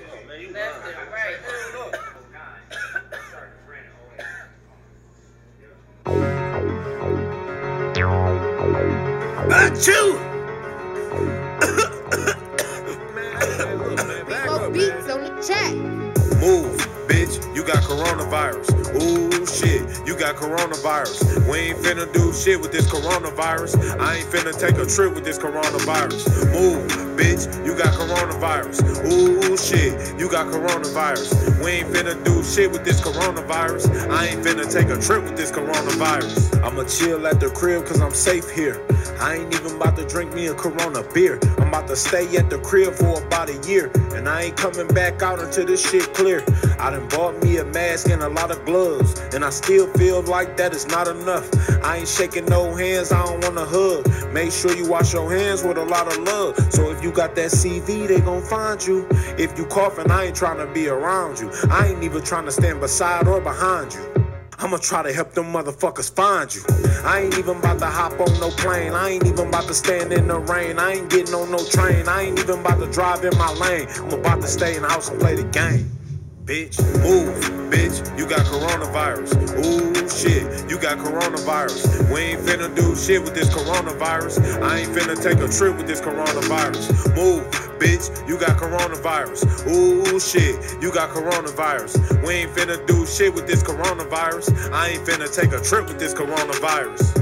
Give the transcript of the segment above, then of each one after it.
right. Left and right. Achoo! Big beats on the track. Move, bitch, you got coronavirus. Ooh, shit, you got coronavirus. We ain't finna do shit with this coronavirus. I ain't finna take a trip with this coronavirus. Move, bitch, you got coronavirus. Ooh, shit, you got coronavirus. We ain't finna do shit with this coronavirus. I ain't finna take a trip with this coronavirus. I'ma chill at the crib cause I'm safe here. I ain't even about to drink me a Corona beer. About to stay at the crib for about a year. And I ain't coming back out until this shit clear. I done bought me a mask and a lot of gloves. And I still feel like that is not enough. I ain't shaking no hands, I don't wanna hug. Make sure you wash your hands with a lot of love. So if you got that CV, they gon' find you. If you coughing, I ain't trying to be around you. I ain't even trying to stand beside or behind you. I'ma try to help them motherfuckers find you. I ain't even about to hop on no plane. I ain't even about to stand in the rain. I ain't getting on no train. I ain't even about to drive in my lane. I'm about to stay in the house and play the game. Bitch, move, bitch, you got coronavirus. Ooh, shit, you got coronavirus. We ain't finna do shit with this coronavirus. I ain't finna take a trip with this coronavirus. Move, bitch, you got coronavirus. Ooh, shit, you got coronavirus. We ain't finna do shit with this coronavirus. I ain't finna take a trip with this coronavirus.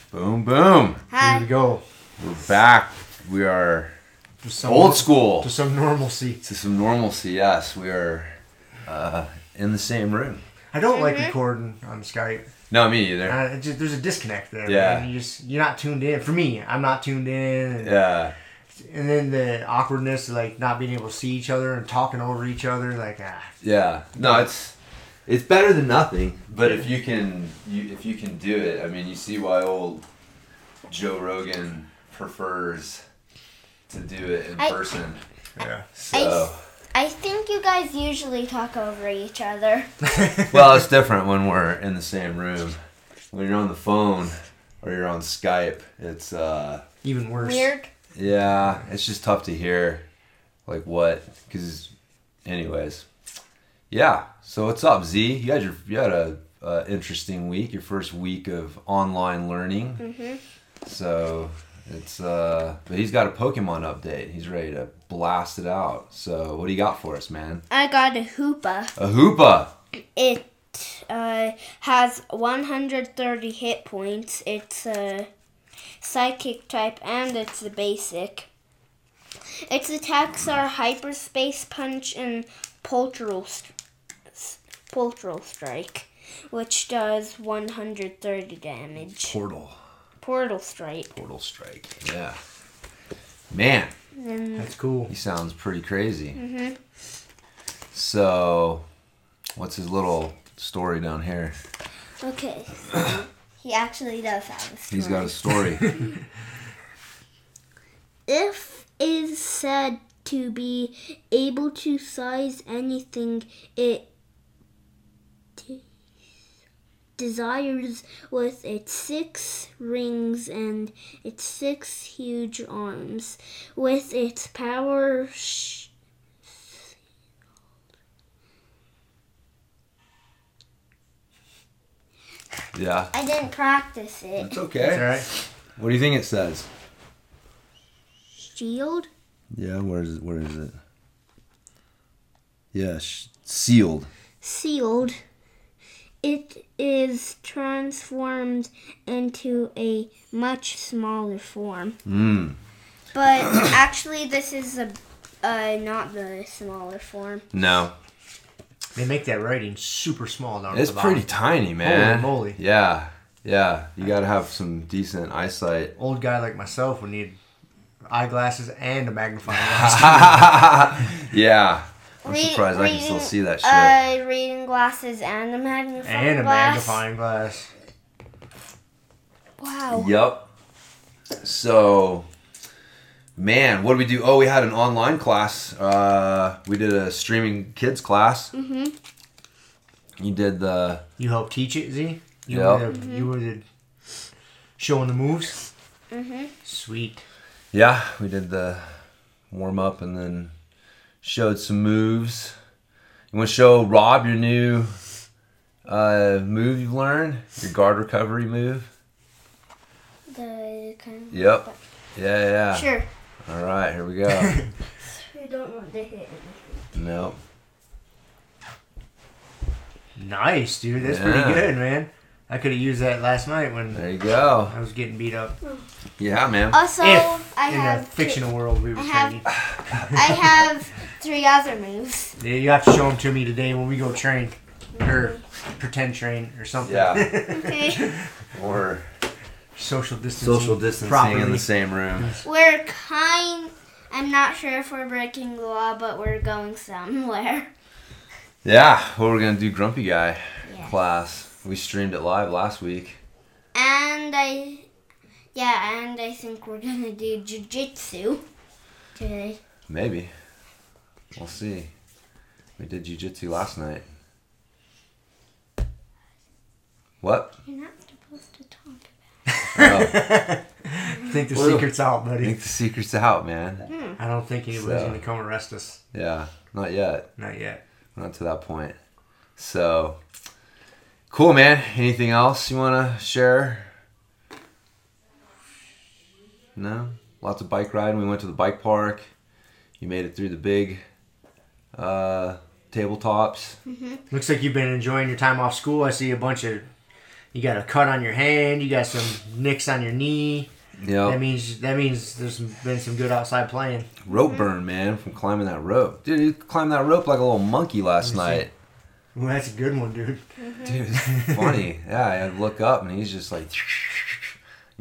Boom, boom. here we go. We're back. We are To some, old school To some normalcy. to some normalcy. Yes, we are uh, in the same room. I don't like recording on Skype. No, me either. Uh, it just, there's a disconnect there. Yeah. Man. You just you're not tuned in. For me, I'm not tuned in. and Yeah, and then the awkwardness of like not being able to see each other and talking over each other. Like ah, Yeah. No, it's it's better than nothing. But if you can, you if you can do it, I mean, you see why old Joe Rogan prefers to do it in I- person. yeah. So, I think you guys usually talk over each other. well, it's different when we're in the same room. When you're on the phone or you're on Skype, it's uh, Even worse. Weird. yeah, it's just tough to hear, like what, because, anyways, yeah. So what's up, Z? You had your you had a uh, interesting week, your first week of online learning. Mhm. So it's uh, but he's got a Pokemon update. He's ready to blast it out. So what do you got for us, man? I got a Hoopa. A Hoopa. It uh, has 130 hit points. It's a psychic type and it's a basic. Its attacks are hyperspace punch and pultral, st- s- pultral strike, which does 130 damage. Portal. Portal strike. Portal strike. Yeah. Man, And That's cool. he sounds pretty crazy. Mhm. So, what's his little story down here? okay, he actually does have a story. He's got a story. if is said to be able to size anything it desires with its six rings and its six huge arms with its power sh- yeah. I didn't practice it. It's That's okay. all right. What do you think it says? Shield Yeah, where is it? Where is it? Yeah, sh- sealed. sealed. It is transformed into a much smaller form. Mm. But actually, this is a uh, not the smaller form. No, They make that writing super small down it's pretty tiny, man. moly. Yeah, yeah. You gotta have some decent eyesight. Old guy like myself would need eyeglasses and a magnifying glass. yeah. I'm Re- surprised I can still reading- see that shit. Uh, reading glasses and a magnifying and a glass. magnifying glass. Wow. Yep. So, man, what did we do? Oh, we had an online class. Uh, we did a streaming kids class. Mhm. You did the You helped teach it, Z? You Yep. were the, you were the showing the moves. Mhm. Sweet. yeah, we did the warm up and then showed some moves. You want to show Rob your new uh, move you've learned? Your guard recovery move. The kind of Yep. Yeah, yeah. Sure. All right, here we go. I don't want to hit. anything. nope. Nice, dude. That's Yeah. pretty good, man. I could have used that last night when There you go. I was getting beat up. Yeah, man. Also, if I in a have fictional world we were I have- training. I have three other moves. Yeah, you have to show them to me today when we go train. Or mm-hmm. pretend train or something. Yeah. Okay. Or Social distancing. social distancing properly. in the same room. we're kind. I'm not sure if we're breaking the law, but we're going somewhere. Yeah, well, we're gonna do Grumpy Guy Yeah. class. We streamed it live last week. And I, yeah, and I think we're gonna do jujitsu today. Maybe. We'll see. We did jujitsu last night. What? You're not supposed to talk. Oh, I think the Well, secret's out, I buddy. think the secret's out, man. Hmm. I don't think anybody's So- gonna come arrest us. Yeah, not yet. Not yet. Not to that point. So, cool, man. Anything else you want to share? No? Lots of bike riding. We went to the bike park. You made it through the big uh, tabletops. Mm-hmm. Looks like you've been enjoying your time off school. I see a bunch of. You got a cut on your hand. You got some nicks on your knee. Yeah, that means that means there's been some good outside playing. Rope mm-hmm. burn, man, from climbing that rope. Dude, you climbed that rope like a little monkey last Let me see. night. Well, that's a good one, dude. Mm-hmm. Dude, funny. Yeah, I look up and he's just like,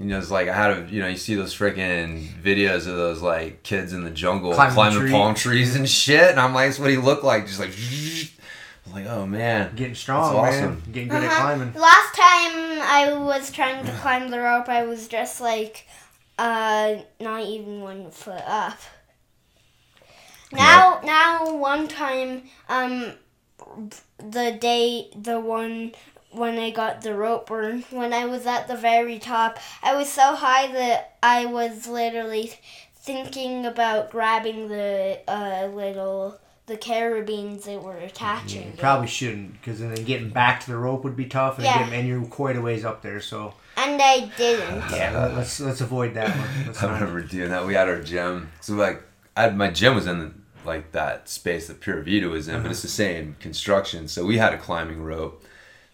You know, it's like I had a, you know, you see those freaking videos of those like kids in the jungle Climbing climbing, the tree. palm trees and shit, and I'm like, that's what he looked like, just like, I'm like, oh man, Getting strong, That's man. Getting good at Uh-huh. climbing. Last time I was trying to climb the rope, I was just like, uh, not even one foot up. Now, now, one time, um, the day, the one when I got the rope burn, when I was at the very top, I was so high that I was literally thinking about grabbing the uh, little the carabines that were attaching. You probably shouldn't, because then getting back to the rope would be tough, and, Yeah. getting, and you're quite a ways up there. So And I didn't. yeah, let's let's avoid that one. Let's I remember doing that. We had our gym. So like, I had, my gym was in the, like that space that Pure Vita was in, but it's the same construction. So we had a climbing rope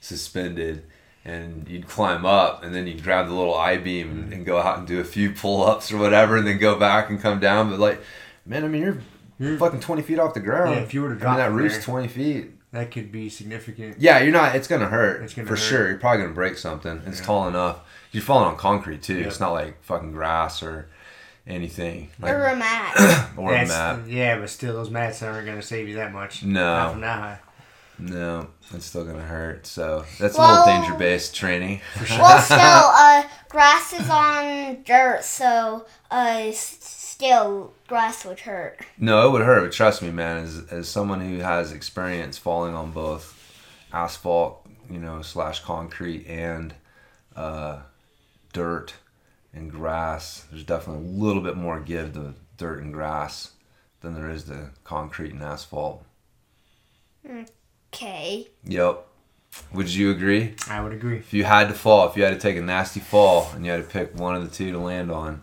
suspended, and you'd climb up, and then you'd grab the little I beam and, and go out and do a few pull ups or whatever, and then go back and come down. But like, man, I mean, you're You're- fucking twenty feet off the ground. Yeah, if you were to I drop mean, that from roof's twenty feet. that could be significant. Yeah, you're not. It's gonna hurt. It's gonna for hurt. sure. You're probably gonna break something. It's Yeah. tall enough. You're falling on concrete too. Yep. It's not like fucking grass or anything. Like, Or a mat. or a That's- map. Yeah, but still, those mats aren't going to save you that much. No. Not from that high. No, it's still gonna hurt. So that's Well- a little danger based training. Sure. well, still, uh, grass is on dirt, so uh, s- still grass would hurt. no, it would hurt. But trust me, man. As as someone who has experience falling on both asphalt, you know, slash concrete and uh, dirt and grass, there's definitely a little bit more give to dirt and grass than there is to concrete and asphalt. Okay. Yep. Would you agree? I would agree. If you had to fall, if you had to take a nasty fall and you had to pick one of the two to land on,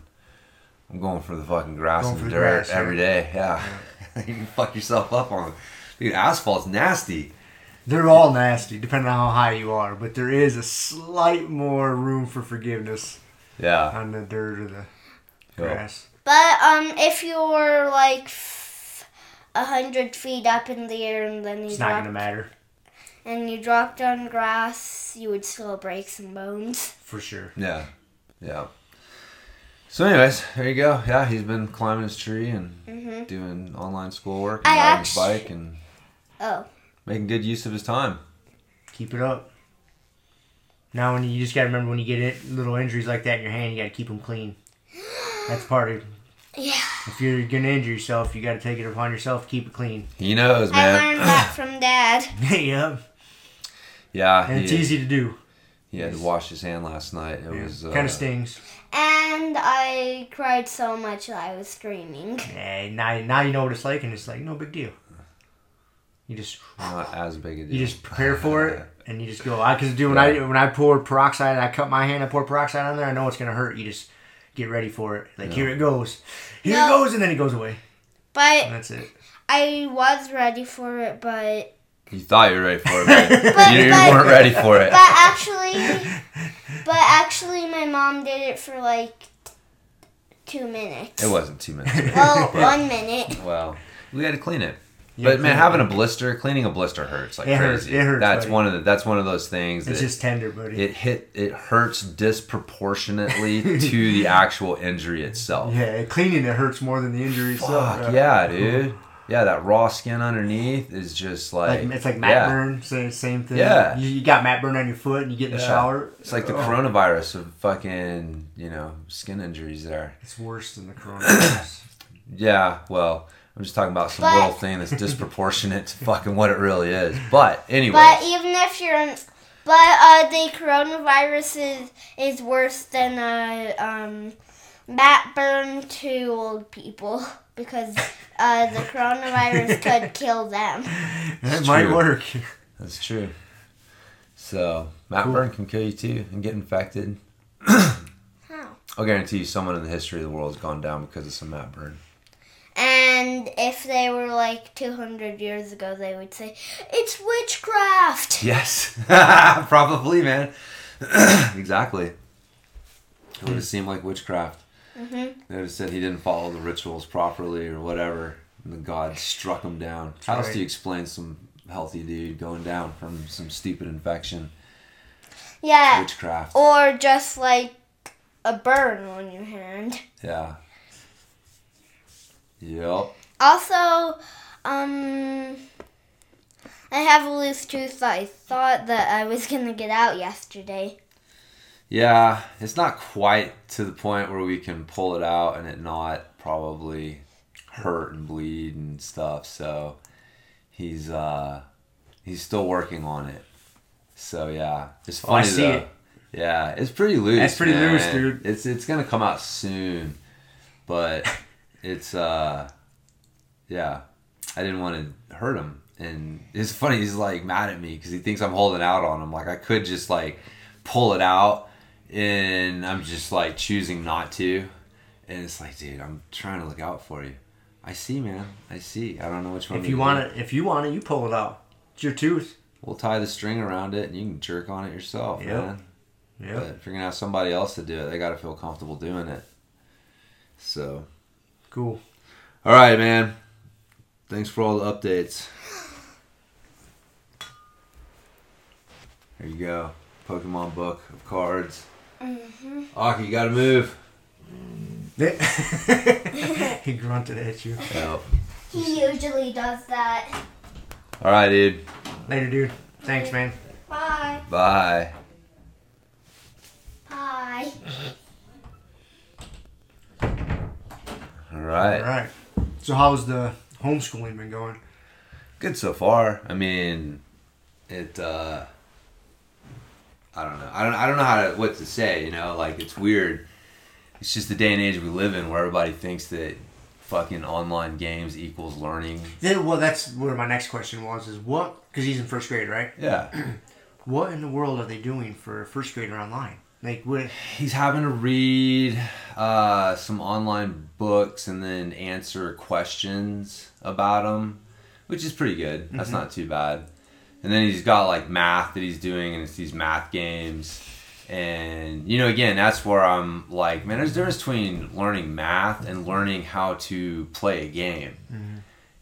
I'm going for the fucking grass Going and for the the dirt grass, yeah. every day. Yeah. you can fuck yourself up on it. Dude, asphalt's nasty. They're all nasty, depending on how high you are, but there is a slight more room for forgiveness Yeah. on the dirt or the Yep. grass. But um, if you're like f- a hundred feet up in the air and then you It's not going to matter, and you dropped on grass, you would still break some bones. for sure. Yeah. Yeah. So, anyways, there you go. Yeah, he's been climbing his tree and doing online schoolwork and Mm-hmm. I riding his bike and Oh, making good use of his time. Keep it up. Now, when you, you just got to remember when you get it, little injuries like that in your hand, you got to keep them clean. That's part of yeah. If you're going to injure yourself, you got to take it upon yourself to keep it clean. He knows, man. I learned that from Dad. yeah, Yeah. and it's he, easy to do. he had to wash his hand last night. It was uh, kind of stings. And I cried so much that I was screaming. Yeah, now, now you know what it's like, and it's like no big deal. You just not as big a deal. you just prepare for it, and you just go. I because do when I when I pour peroxide, I cut my hand, I pour peroxide on there. I know it's gonna hurt. You just get ready for it. Like here it goes, here No. it goes, and then it goes away. But And that's it. I was ready for it, but You thought you were ready for it, but But- you, you but- weren't ready for it. but actually, but actually, my mom did it for like two minutes. It wasn't two minutes. Well, one minute. well, we had to clean it. Yeah, but man, having a blister, cleaning a blister hurts like It hurts, crazy. it hurts, That's buddy. one of the. That's one of those things It's that just tender, buddy. it hit. It hurts disproportionately to the actual injury itself. yeah, cleaning it hurts more than the injury itself. Fuck yeah, dude. Yeah, that raw skin underneath is just like, Like, it's like mat yeah. burn, same, same thing. Yeah. you, you got mat burn on your foot, and you get in the Yeah. shower. It's like the Oh, coronavirus of fucking you know skin injuries there. It's worse than the coronavirus. Yeah, well, I'm just talking about some But- little thing that's disproportionate to fucking what it really is. But anyway, But even if you're, but uh, the coronavirus is is worse than a um, mat burn to old people because uh, the coronavirus could kill them. That might true. work. that's true. So Matt Cool. Burn can kill you too and get infected. How? I'll guarantee you, someone in the history of the world has gone down because of some mat burn. And if they were like 200 years ago, they would say, it's witchcraft. Yes, probably, man. exactly. It would have seemed like witchcraft. Mm-hmm. They would have said he didn't follow the rituals properly or whatever, and the god struck him down. How else do you explain some healthy dude going down from some stupid infection? Yeah. Witchcraft. Or just like a burn on your hand. Yeah. Yep. Also, um, I have a loose tooth that I thought that I was gonna get out yesterday. Yeah, it's not quite to the point where we can pull it out and it not probably hurt and bleed and stuff. So he's uh he's still working on it. So yeah, it's Oh, I funny see though. it. Yeah, it's pretty loose. That's pretty man. loose, dude. It's it's gonna come out soon, but it's uh yeah, I didn't want to hurt him, and it's funny. He's like mad at me because he thinks I'm holding out on him. Like I could just like pull it out, and I'm just like choosing not to. And it's like, dude, I'm trying to look out for you. I see, man. I see. I don't know which one. If to you want it, if you want it, you pull it out. It's your tooth. we'll tie the string around it, and you can jerk on it yourself, Yep. man. Yeah. But if you're gonna have somebody else to do it, they gotta feel comfortable doing it. So, Cool. all right, man. Thanks for all the updates. There you go. Pokemon book of cards. Mm-hmm. Aki, you gotta move. he grunted at you. Yep. He usually does that. All right, dude. Later, dude. Thanks, man. Bye. Bye. Bye. All right. All right. So, how's the homeschooling been going? good so far. I mean, it. uh I don't know. I don't. I don't know how to what to say. You know, like it's weird. It's just the day and age we live in, where everybody thinks that fucking online games equals learning. Then, well, that's where my next question was: is what? Because he's in first grade, right? Yeah, What in the world are they doing for a first grader online? Like, what? he's having to read uh, some online books and then answer questions about them, which is pretty good. That's not too bad. And then he's got like math that he's doing, and it's these math games. And you know, again, that's where I'm like, man, there's a difference between learning math and learning how to play a game.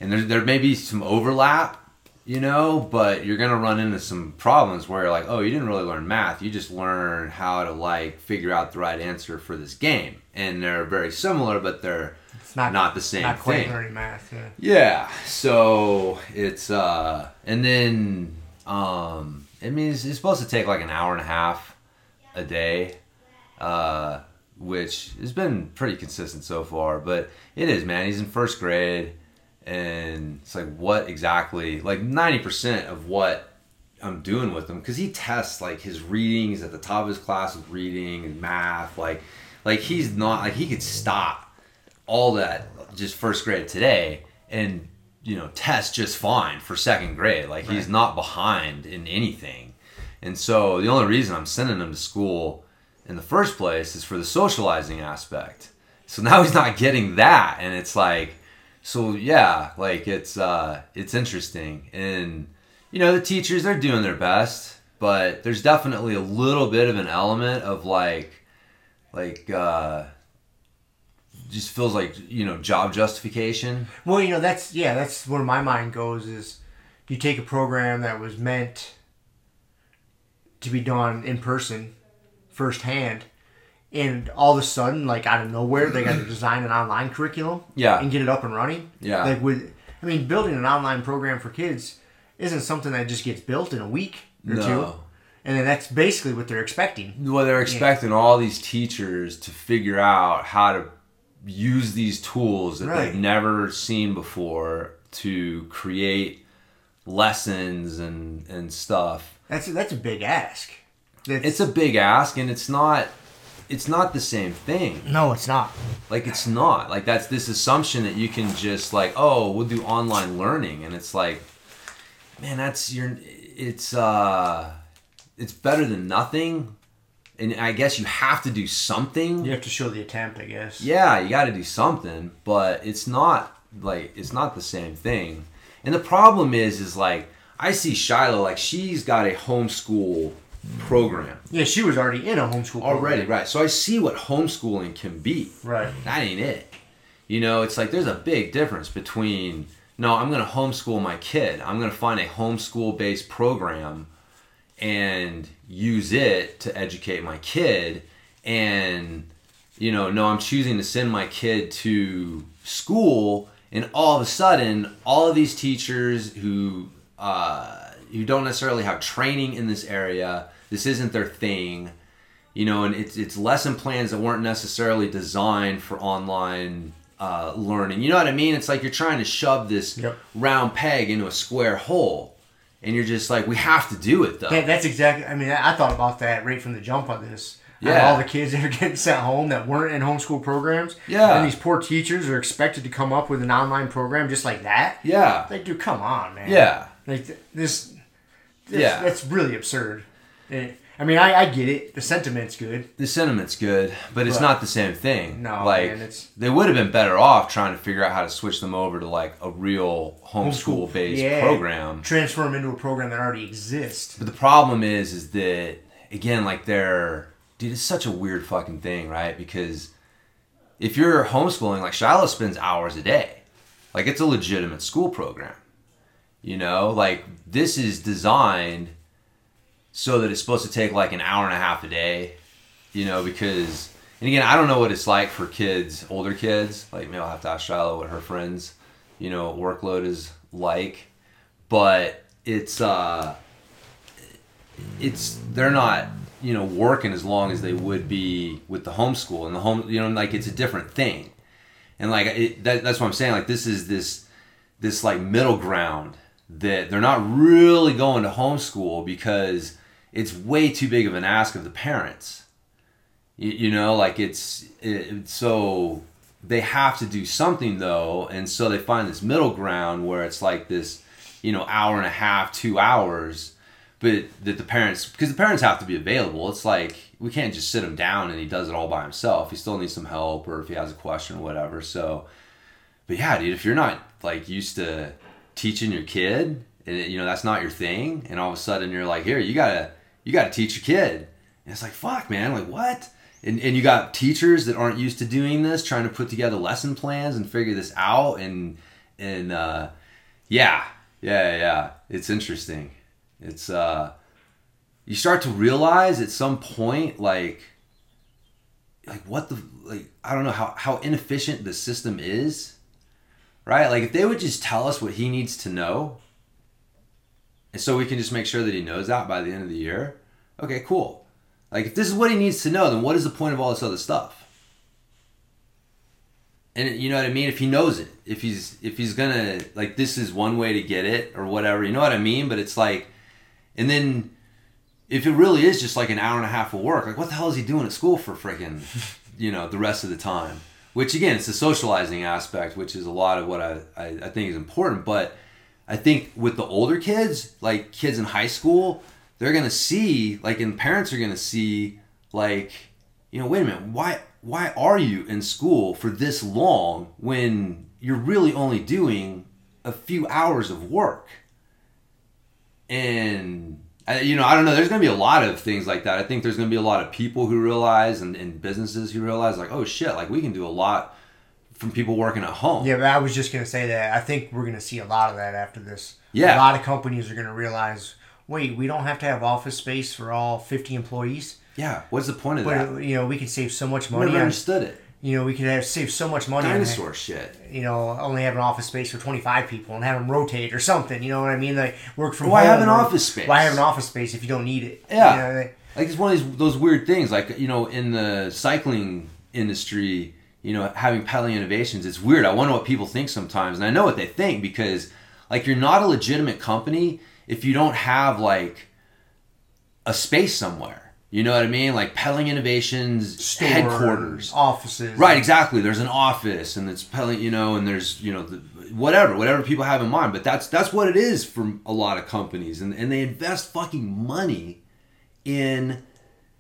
And there, there may be some overlap, you know, but you're gonna run into some problems where you're like, oh, you didn't really learn math. You just learn how to like figure out the right answer for this game. And they're very similar, but they're It's not, the same Not quite thing. math. Yeah. Yeah. So it's uh and then um I mean it's, it's supposed to take like an hour and a half a day. Uh which has been pretty consistent so far, but it is man, he's in first grade and it's like what exactly like 90% of what I'm doing with him because he tests like his readings at the top of his class with reading and math like like he's not like he could stop all that just first grade today and you know test just fine for second grade. Like he's not behind in anything. And so the only reason i'm sending him to school in the first place is for the socializing aspect. So now he's not getting that and it's like so yeah like it's uh it's interesting and you know the teachers they're doing their best but there's definitely a little bit of an element of like like uh just feels like you know job justification Well, you know, that's yeah, that's where my mind goes. Is you take a program that was meant to be done in person, firsthand, and all of a sudden, like out of nowhere, they got to design an online curriculum, Yeah. and get it up and running. Yeah. like with, I mean, building an online program for kids isn't something that just gets built in a week or No. two, and then that's basically what they're expecting. well they're expecting all these teachers to figure out how to use these tools that Right. they've never seen before to create lessons and and stuff That's that's a big ask. That's, it's a big ask and it's not it's not the same thing no, it's not. like it's not like that's this assumption that you can just like oh we'll do online learning and it's like man that's your it's uh it's better than nothing and i guess you have to do something You have to show the attempt, I guess. yeah you got to do something but it's not like it's not the same thing and the problem is is like i see shiloh like she's got a homeschool program Yeah, she was already in a homeschool program. already right so i see what homeschooling can be Right. that ain't it. You know, it's like there's a big difference between no, I'm going to homeschool my kid. I'm going to find a homeschool based program and use it to educate my kid and you know, no, I'm choosing to send my kid to school, and all of a sudden, all of these teachers who uh, who don't necessarily have training in this area, this isn't their thing, you know, and it's it's lesson plans that weren't necessarily designed for online uh, learning. You know what I mean? It's like you're trying to shove this Yep. round peg into a square hole, and you're just like, we have to do it though. That, that's exactly. I mean, I, thought about that right from the jump on this. Yeah. Yeah. All the kids that are getting sent home that weren't in homeschool programs. Yeah. And these poor teachers are expected to come up with an online program just like that. yeah, Like, dude, come on, man. yeah. Like this. this Yeah. That's really absurd. Eh, I mean, I, I get it. The sentiment's good. The sentiment's good, but it's But- not the same thing. No, like man, it's- they would have been better off trying to figure out how to switch them over to like a real homeschool based Yeah. program. Transfer them into a program that already exists. But the problem is, is that again, like they're dude, it's such a weird fucking thing, right? Because if you're homeschooling, like Shiloh spends hours a day, like it's a legitimate school program. You know, like this is designed so that it's supposed to take like an hour and a half a day. You know, because and again, I don't know what it's like for kids, older kids. Like maybe I'll have to ask Shiloh what her friends, you know, workload is like. But it's uh it's they're not you know working as long as they would be with the homeschool and the home you know like it's a different thing and like it, that, that's what i'm saying like this is this this like middle ground that they're not really going to homeschool because it's way too big of an ask of the parents. You, you know like it's it, so they have to do something though and so they find this middle ground where it's like this you know hour and a half two hours but that the parents because the parents have to be available. It's like we can't just sit him down and he does it all by himself. He still needs some help or if he has a question or whatever. So but yeah dude if you're not like used to teaching your kid and it, you know that's not your thing and all of a sudden you're like here you gotta you gotta teach a kid. And it's like fuck man like what? And, and you got teachers that aren't used to doing this trying to put together lesson plans and figure this out. And and uh yeah yeah yeah it's interesting. It's uh you start to realize at some point like like what the like i don't know how how inefficient the system is right? Like if they would just tell us what he needs to know and so we can just make sure that he knows that by the end of the year okay cool like if this is what he needs to know then what is the point of all this other stuff and you know what i mean if he knows it if he's if he's gonna like this is one way to get it or whatever you know what i mean but it's like and then if it really is just like an hour and a half of work, like what the hell is he doing at school for freaking, you know, the rest of the time? Which again, it's the socializing aspect, which is a lot of what I, I, I think is important. But I think with the older kids, like kids in high school, they're gonna see, like, and parents are gonna see, like, you know, wait a minute, why why are you in school for this long when you're really only doing a few hours of work? and you know i don't know there's going to be a lot of things like that i think there's going to be a lot of people who realize and, and businesses who realize like oh shit like we can do a lot from people working at home Yeah, but I was just gonna say that. I think we're gonna see a lot of that after this. Yeah. a lot of companies are gonna realize, wait, we don't have to have office space for all fifty employees. yeah what's the point of that you know, we can save so much money. never On, understood it you know, we could have save so much money. on dinosaur shit you know, only have an office space for 25 people and have them rotate or something. You know what I mean? Like work from home. Why home. have an office space? Why have an office space if you don't need it? Yeah. You know, like- like it's one of these those weird things like you know in the cycling industry you know having pedaling innovations it's weird i wonder what people think sometimes and i know what they think because like you're not a legitimate company if you don't have like a space somewhere you know what i mean like pedaling innovations store, headquarters offices. Right, exactly. There's an office, and it's pelling, you know, and there's you know the, whatever, whatever people have in mind. But that's that's what it is for a lot of companies, and and they invest fucking money in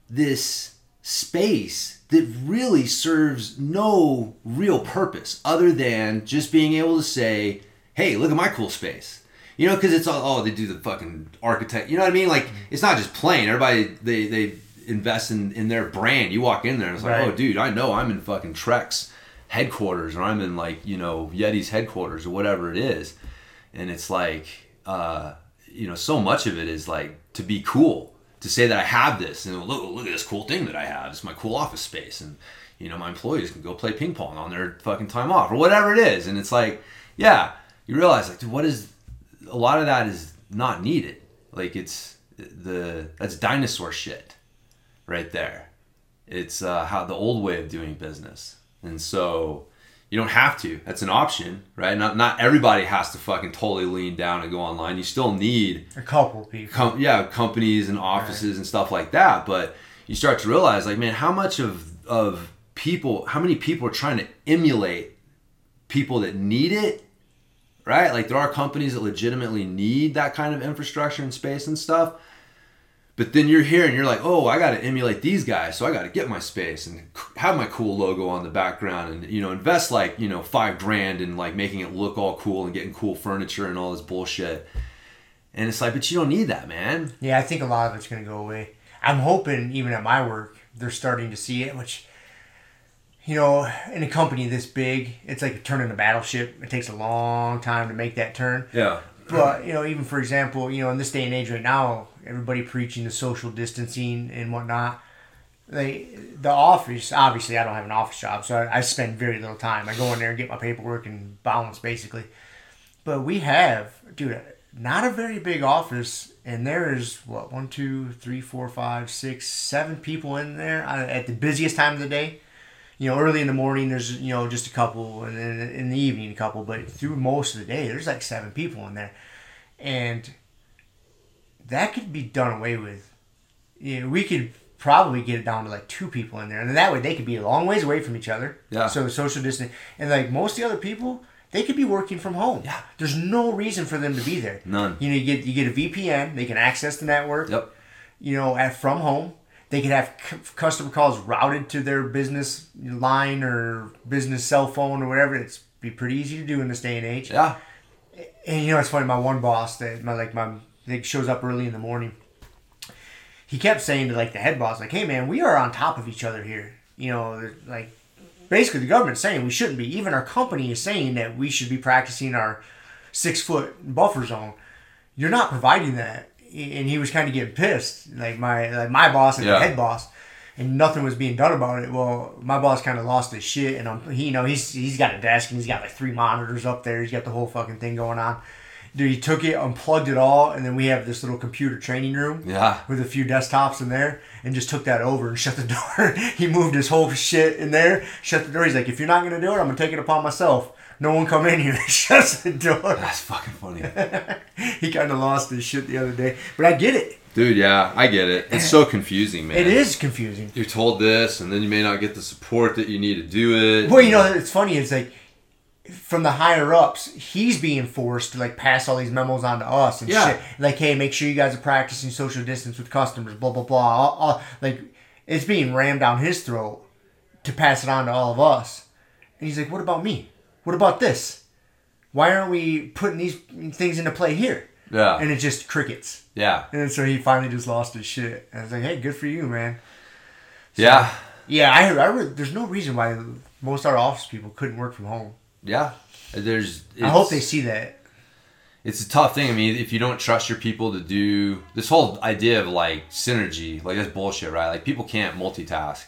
this space that really serves no real purpose other than just being able to say, "Hey, look at my cool space." You know, because it's all oh they do the fucking architect. You know what I mean? Like it's not just plain. Everybody they they invest in in their brand. You walk in there and it's like, Right. oh dude, I know I'm in fucking Trek's headquarters or I'm in like you know Yeti's headquarters or whatever it is, and it's like uh, you know so much of it is like to be cool to say that I have this and look look at this cool thing that I have. It's my cool office space and you know, my employees can go play ping pong on their fucking time off or whatever it is. And it's like, yeah, you realize like, what is a lot of that is not needed. Like it's the that's dinosaur shit right there. It's uh, how the old way of doing business. And so you don't have to. That's an option, right? Not not everybody has to fucking totally lean down and go online. You still need A couple people. com- yeah, companies and offices and stuff like that. But you start to realize, like, man, how much of of people, how many people are trying to emulate people that need it, right? Like, there are companies that legitimately need that kind of infrastructure and space and stuff. But then you're here and you're like, oh, I got to emulate these guys, so I got to get my space and have my cool logo on the background, and you know, invest like you know five grand in like making it look all cool and getting cool furniture and all this bullshit. And it's like, but you don't need that, man. Yeah, I think a lot of it's to go away. I'm hoping, even at my work, they're starting to see it, which, you know, in a company this big, it's like turning a battleship. It takes a long time to make that turn. Yeah. But, you know, even for example, you know, in this day and age right now, everybody preaching the social distancing and whatnot. They, the office, obviously, I don't have an office job, so I, I spend very little time. I go in there and get my paperwork and bounce, basically. But we have, dude, not a very big office, and there is what one, two, three, four, five, six, seven people in there uh, at the busiest time of the day. You know, early in the morning, there's you know just a couple, and then in the evening a couple. But through most of the day, there's like seven people in there, and that could be done away with. You know, we could probably get it down to like two people in there, and then that way they could be a long ways away from each other. Yeah. So social distance, and like most of the other people, they could be working from home. Yeah. There's no reason for them to be there. None. You know, you get you get a VPN. They can access the network. Yep. You know, at from home. They could have c- customer calls routed to their business line or business cell phone or whatever. It's be pretty easy to do in this day and age. Yeah. And you know, it's funny. My one boss that my like my that shows up early in the morning. He kept saying to like the head boss, like, "Hey man, we are on top of each other here. You know, like basically the government's saying we shouldn't be. Even our company is saying that we should be practicing our six foot buffer zone. You're not providing that." And he was kind of getting pissed, like my like my boss and Yeah. the head boss, and nothing was being done about it. Well, my boss kind of lost his shit, and um, he, you know, he's he's got a desk and he's got like three monitors up there. He's got the whole fucking thing going on. Dude, he took it, unplugged it all, and then we have this little computer training room Yeah. with a few desktops in there, and just took that over and shut the door. he moved his whole shit in there, shut the door. He's like, if you're not gonna do it, I'm gonna take it upon myself. No one come in here. Shuts the door. That's fucking funny. he kind of lost his shit the other day, but I get it. Dude, yeah, I get it. It's so confusing, man. It is confusing. You're told this, and then you may not get the support that you need to do it. Well, you know, it's funny. It's like from the higher ups, he's being forced to like pass all these memos on to us and Yeah. shit. Like, hey, make sure you guys are practicing social distance with customers. Blah blah blah. All, all, like, it's being rammed down his throat to pass it on to all of us. And he's like, what about me? What about this? Why aren't we putting these things into play here? Yeah. And it's just crickets. yeah. And so he finally just lost his shit. And I was like, hey, good for you, man. Yeah. Yeah, I heard. I there's no reason why most of our office people couldn't work from home. Yeah. There's. I hope they see that. it's a tough thing. I mean, if you don't trust your people to do this whole idea of like synergy, like that's bullshit, right? Like people can't multitask.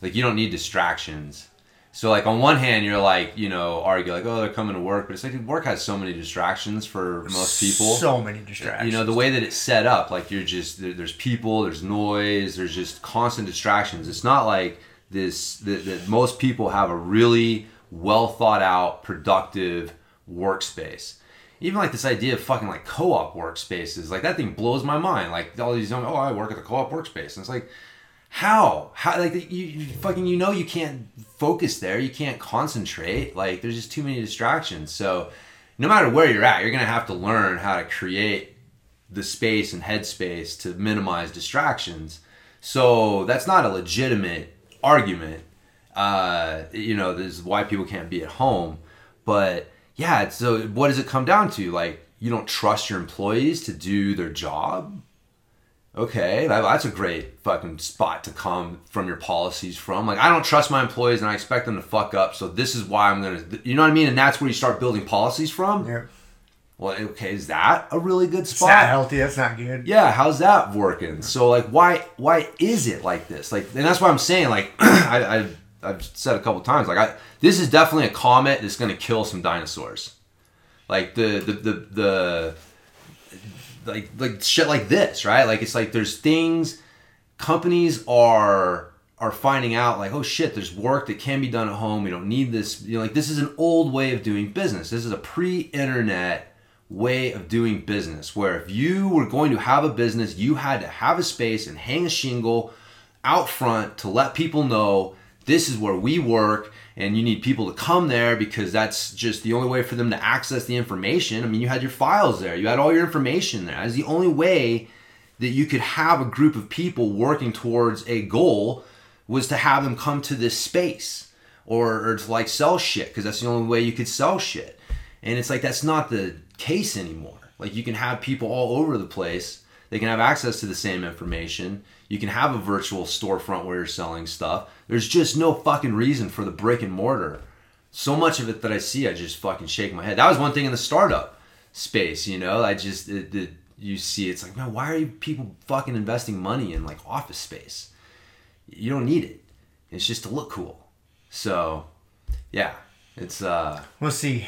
Like you don't need distractions. So like on one hand, you're like you know argue like oh they're coming to work, but it's like dude, work has so many distractions for most people. So many distractions. You know the way that it's set up, like you're just there, there's people, there's noise, there's just constant distractions. It's not like this that, that most people have a really well thought out, productive workspace. Even like this idea of fucking like co-op workspaces, like that thing blows my mind. Like all these, young, oh, I work at the co-op workspace, and it's like, how, how, like you, you fucking, you know, you can't focus there, you can't concentrate. Like there's just too many distractions. So, no matter where you're at, you're gonna have to learn how to create the space and headspace to minimize distractions. So that's not a legitimate argument. Uh, you know, this is why people can't be at home. But yeah, so what does it come down to? Like, you don't trust your employees to do their job? Okay, that- that's a great fucking spot to come from your policies from. Like, I don't trust my employees and I expect them to fuck up. So this is why I'm gonna, you know what I mean? And that's where you start building policies from. Yeah. Well, okay, is that a really good It's spot? not healthy. That's not good. yeah how's that working so like why why is it like this like and that's why i'm saying like I, I I've said a couple times, like I this is definitely a comet that's going to kill some dinosaurs. Like the the the the like like shit like this, right? Like it's like there's things companies are are finding out like oh shit there's work that can be done at home. We don't need this. You know like this is an old way of doing business. This is a pre-internet way of doing business where if you were going to have a business you had to have a space and hang a shingle out front to let people know this is where we work and you need people to come there because that's just the only way for them to access the information. I mean you had your files there. You had all your information there. That's the only way that you could have a group of people working towards a goal was to have them come to this space or, or to like sell shit because that's the only way you could sell shit. And it's like that's not the case anymore. Like you can have people all over the place. They can have access to the same information you can have a virtual storefront where you're selling stuff. There's just no fucking reason for the brick and mortar. So much of it that i see i just fucking shake my head. That was one thing in the startup space you know? I just it, it, you see it's like man why are people fucking investing money in like office space? You don't need it. It's just to look cool. So yeah it's uh We'll see.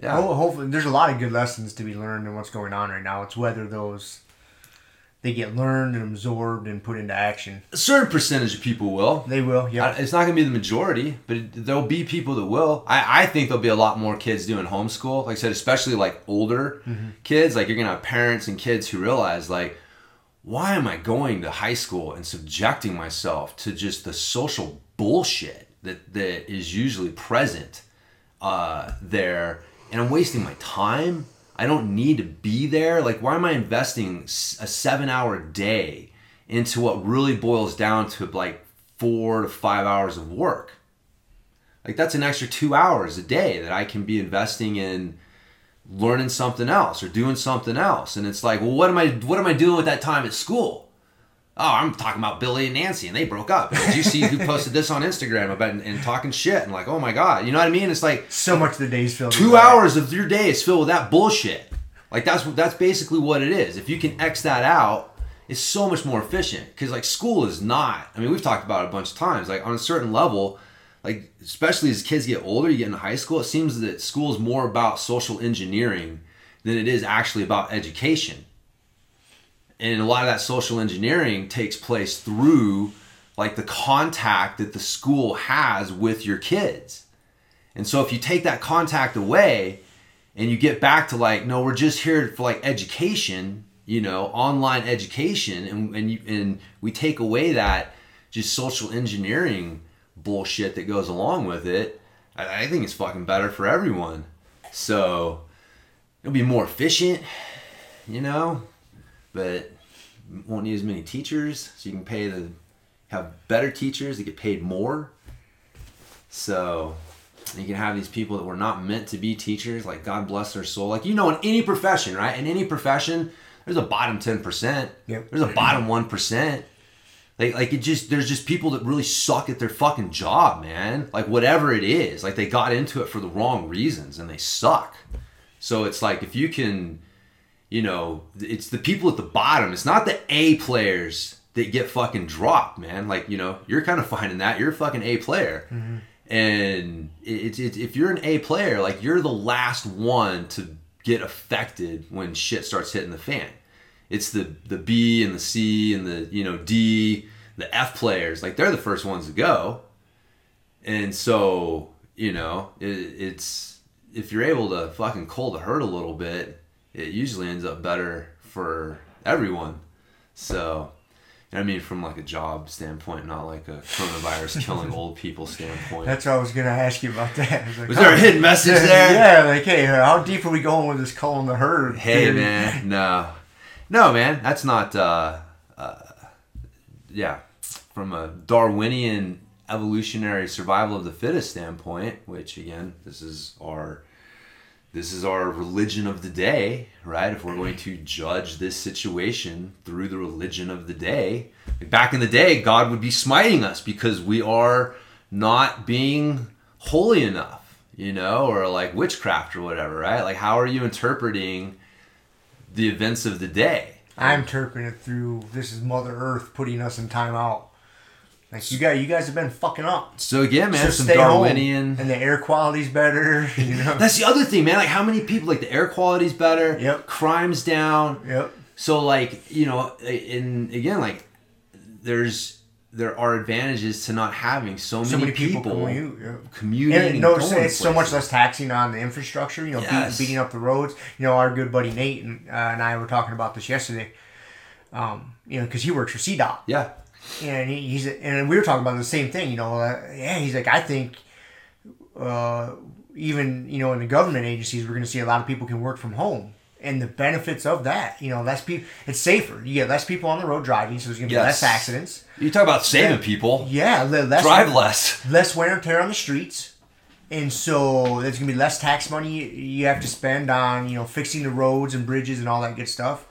yeah. Hopefully, there's a lot of good lessons to be learned in what's going on right now. It's whether those they get learned and absorbed and put into action. a certain percentage of people will They will. Yeah. It's not going to be the majority, but it, there'll be people that will. I, I think there'll be a lot more kids doing homeschool. Like I said, especially like older kids. Like you're going to have parents and kids who realize, like, why am I going to high school and subjecting myself to just the social bullshit that, that is usually present uh, there? And I'm wasting my time. I don't need to be there. Like, why am I investing a seven hour day into what really boils down to like four to five hours of work? Like, that's an extra two hours a day that I can be investing in learning something else or doing something else. And it's like, well, what am I, what am I doing with that time at school? Oh, I'm talking about Billy and Nancy, and they broke up. Did you see who posted this on Instagram about and, and talking shit and like, oh my god, you know what I mean? It's like so much of the day's filled. two with that. hours of your day is filled with that bullshit. Like that's that's basically what it is. If you can X that out, it's so much more efficient. Because like school is not. I mean, we've talked about it a bunch of times. Like on a certain level, like especially as kids get older, you get into high school. It seems that school is more about social engineering than it is actually about education. And a lot of that social engineering takes place through like the contact that the school has with your kids. And so if you take that contact away and you get back to like, no, we're just here for like education, you know, online education, and and you, and we take away that just social engineering bullshit that goes along with it, I, I think it's fucking better for everyone. So it'll be more efficient, you know, but won't need as many teachers, so you can pay the have better teachers that get paid more. So you can have these people that were not meant to be teachers, like God bless their soul. Like you know, in any profession, right? In any profession, there's a bottom ten percent. Yep. There's a bottom one percent. Like like it just there's just people that really suck at their fucking job, man. Like whatever it is, like they got into it for the wrong reasons and they suck. So it's like if you can, you know, it's the people at the bottom. It's not the A players that get fucking dropped, man. Like you know, you're kind of finding that you're a fucking A player mm-hmm. and it's it, if you're an A player, like you're the last one to get affected when shit starts hitting the fan. It's the the B and the C and the you know D, the F players, like they're the first ones to go. And so you know it, it's if you're able to fucking cull the herd a little bit, it usually ends up better for everyone. So. I mean, from like a job standpoint, not like a coronavirus killing old people standpoint. That's what I was gonna ask you about that. Was, like, Was there a hidden message there? Yeah, like hey, how deep are we going with this calling the herd? Hey man, no, no man, that's not. Uh, uh, yeah, from a Darwinian evolutionary survival of the fittest standpoint, which again, this is our this is our religion of the day, right? If we're going to judge this situation through the religion of the day, back in the day, God would be smiting us because we are not being holy enough, you know, or like witchcraft or whatever, right? Like, how are you interpreting the events of the day? I'm interpreting it through this is Mother Earth putting us in timeout. Like you guys, you guys have been fucking up. So again, man, so some Darwinian. and the air quality's better. You know. That's the other thing, man. Like how many people like the air quality's better. Yep. Crime's down. yep. So like you know, and again, like there's there are advantages to not having so many, So many people, people, commute. Yeah. commuting. And no, it's, it's so much less taxing on the infrastructure. You know, beating- beating, up the roads. You know, our good buddy Nate and, uh, and I were talking about this yesterday. Um, you know, because he works for CDOT, Yeah, and he, he's and we were talking about the same thing. You know, uh, yeah, he's like, I think, uh, even you know, in the government agencies, we're going to see a lot of people can work from home. And the benefits of that, you know, less people, it's safer. You get less people on the road driving, so there's going to be Yes. less accidents. you talk about saving Yeah. people. Yeah, less Drive less. less wear and tear on the streets, and so there's gonna be less tax money you have to spend on you know fixing the roads and bridges and all that good stuff.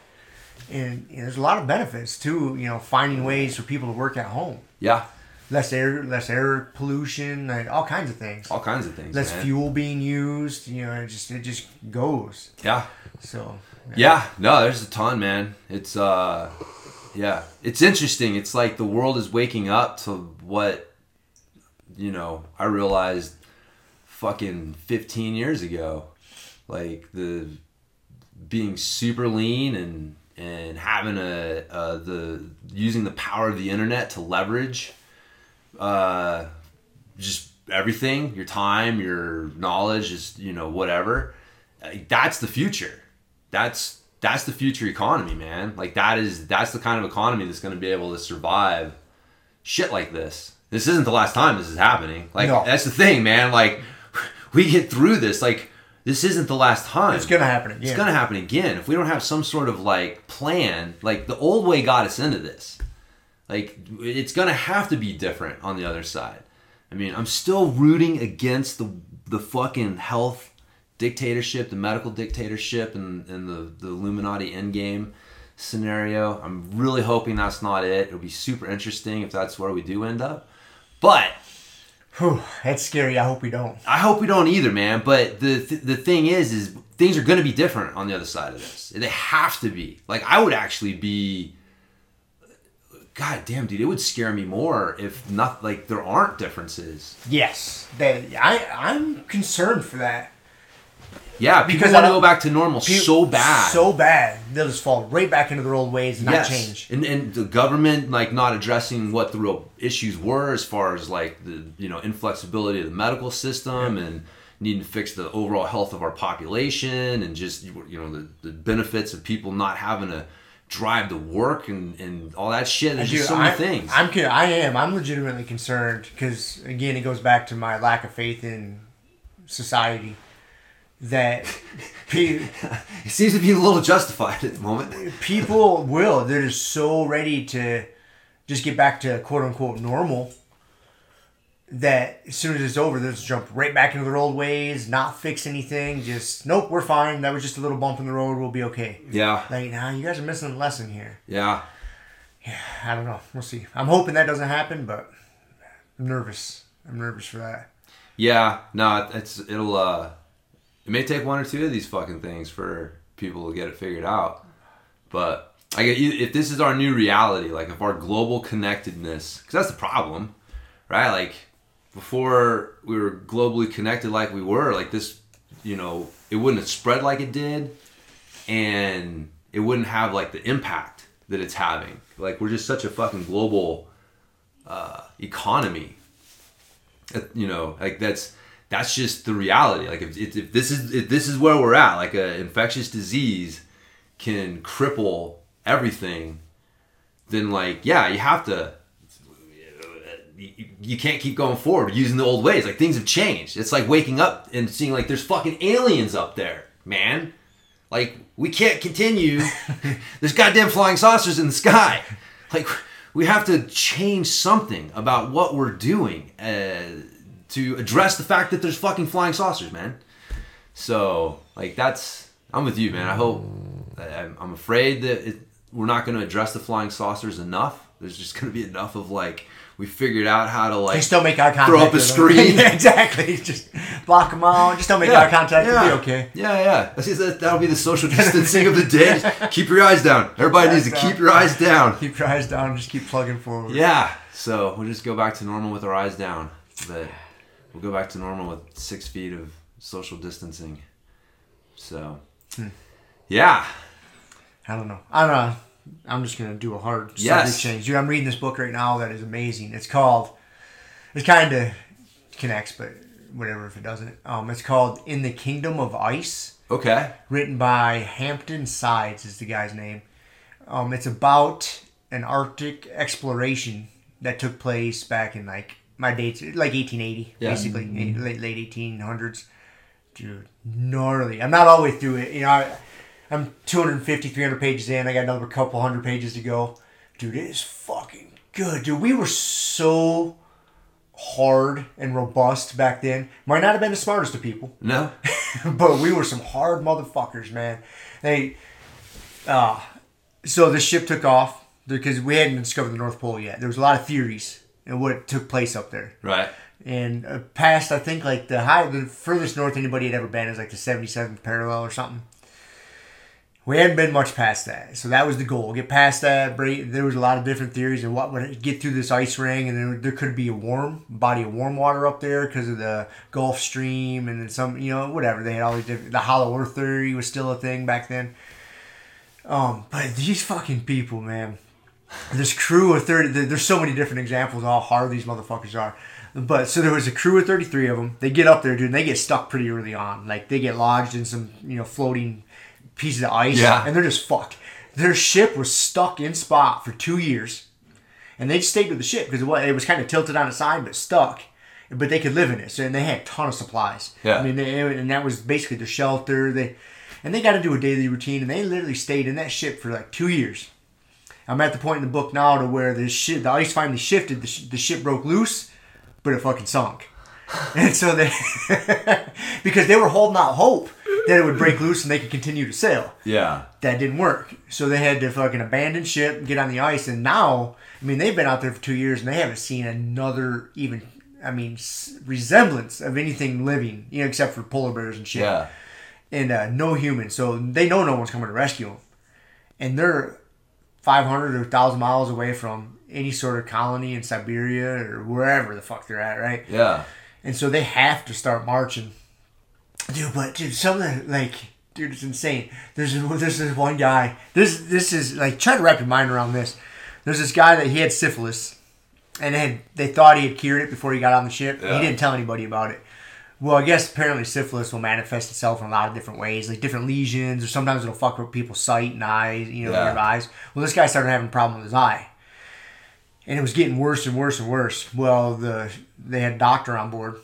And there's a lot of benefits too. You know, finding ways for people to work at home, Yeah, less air, less air pollution, like all kinds of things. all kinds of things. Less man. fuel being used. You know, it just it just goes. Yeah, So yeah. No, there's a ton, man. It's uh, yeah, it's interesting. It's like the world is waking up to what, you know. I realized, fucking 15 years ago, like the being super lean and and having a uh, the using the power of the internet to leverage uh, just everything your time your knowledge is you know whatever Uh, that's the future. That's that's the future economy man. Like that is that's the kind of economy that's going to be able to survive shit like this. This isn't the last time this is happening. Like No. that's the thing man. Like we get through this. Like this isn't the last time it's gonna happen again. it's gonna happen again if we don't have some sort of like plan. Like the old way got us into this. Like it's gonna have to be different on the other side. I mean, I'm still rooting against the the fucking health dictatorship, the medical dictatorship, and, and the the Illuminati endgame scenario. I'm really hoping that's not it. It'll be super interesting if that's where we do end up. But Whew, that's scary. I hope we don't. I hope we don't either, man. But the th- the thing is, is things are going to be different on the other side of this. They have to be. Like I would actually be. God damn, dude, it would scare me more if not like there aren't differences. Yes, they, I I'm concerned for that. Yeah, people Because want to go back to normal Pe- so bad. So bad. They'll just fall right back into their old ways and not change. And and the government like not addressing what the real issues were as far as like the you know inflexibility of the medical system and needing to fix the overall health of our population and just you know the, the benefits of people not having to drive to work and, and all that shit. There's just so many I, things. I'm I am. I'm legitimately concerned because again, it goes back to my lack of faith in society. That pe- it seems to be a little justified at the moment. people will. They're just so ready to just get back to quote unquote normal. That as soon as it's over, they'll just jump right back into their old ways, not fix anything. Just nope, we're fine. That was just a little bump in the road. We'll be okay. Yeah, Like, nah, you guys are missing a lesson here. yeah. Yeah, I don't know. We'll see. I'm hoping that doesn't happen, but I'm nervous. I'm nervous for that. Yeah, no, it's it'll uh it may take one or two of these fucking things for people to get it figured out. But I get if this is our new reality, like if our global connectedness, cuz that's the problem, right? Like before we were globally connected like we were, like this, you know, it wouldn't have spread like it did and it wouldn't have like the impact that it's having. Like we're just such a fucking global uh, economy you know like that's that's just the reality. Like if, if, if this is if this is where we're at like an infectious disease can cripple everything then like yeah you have to you, you can't keep going forward using the old ways. Like things have changed. It's like waking up and seeing like there's fucking aliens up there man. Like we can't continue there's goddamn flying saucers in the sky. Like we have to change something about what we're doing uh, to address the fact that there's fucking flying saucers, man. So, like, that's I'm with you, man. I hope I'm afraid that it, we're not going to address the flying saucers enough, There's just gonna be enough of like we figured out how to like Just don't make eye contact. throw up a screen. yeah, exactly. Just block them out. Just don't make eye contact. yeah. It'll be okay. Yeah, yeah. That's, that, that'll be the social distancing of the day. Just keep your eyes down. Everybody needs to keep your eyes down. Keep your eyes down. And just keep plugging forward. Yeah. So we'll just go back to normal with our eyes down. But we'll go back to normal with six feet of social distancing. So, Hmm. yeah. I don't know. I don't know. I'm just gonna do a hard subject Yes. change. Dude, I'm reading this book right now that is amazing. It's called. It kind of connects, but whatever if it doesn't. Um, it's called In the Kingdom of Ice. Okay. written by Hampton Sides is the guy's name. Um, it's about an Arctic exploration that took place back in like my dates, like 1880, Yeah. basically eh, late late 1800s. Dude, gnarly. I'm not all the way through it. You know, I, I'm 250, 300 pages in. I got another couple hundred pages to go. Dude, it is fucking good. Dude, we were so hard and robust back then. Might not have been the smartest of people No. but we were some hard motherfuckers, man. They, uh, so the ship took off because we hadn't discovered the North Pole yet. There was a lot of theories and what took place up there. Right. And uh, past, I think like the high, the furthest north anybody had ever been is like the seventy seventh parallel or something. We hadn't been much past that, so that was the goal. Get past that. Break, there was a lot of different theories and what would get through this ice ring, and there, there could be a warm body of warm water up there because of the Gulf Stream and then some, you know, whatever. They had all these different. The hollow Earth theory was still a thing back then. Um, but these fucking people, man, this crew of 30 there's so many different examples of how hard these motherfuckers are. But so there was a crew of 33 of them they get up there dude and they get stuck pretty early on. Like they get lodged in some you know floating pieces of ice Yeah. and they're just fucked. Their ship was stuck in spot for two years and they just stayed with the ship because it was, it was kind of tilted on its side but stuck. But they could live in it so and they had a ton of supplies. Yeah. i mean they, and that was basically their shelter. They and they got to do a daily routine and they literally stayed in that ship for like two years I'm at the point in the book now to where the shit, the ice finally shifted. The, sh- the ship broke loose, but it fucking sunk. And so they, because they were holding out hope that it would break loose and they could continue to sail. Yeah. That didn't work. So they had to fucking abandon ship and get on the ice. And now, I mean, they've been out there for two years and they haven't seen another even, I mean, s- resemblance of anything living, you know, except for polar bears and shit Yeah. and uh, no human. So they know no one's coming to rescue them, and they're 500 or 1,000 miles away from any sort of colony in Siberia or wherever the fuck they're at, right? Yeah. And so they have to start marching. Dude, but dude, something like dude, it's insane. There's there's this one guy. This this is like try to wrap your mind around this. There's this guy that he had syphilis, and they had, they thought he had cured it before he got on the ship. Yeah. He didn't tell anybody about it. Well, I guess apparently syphilis will manifest itself in a lot of different ways, like different lesions, or sometimes it'll fuck with people's sight and eyes, you know, Yeah. their eyes. Well, this guy started having a problem with his eye, and it was getting worse and worse and worse. Well, the they had a doctor on board,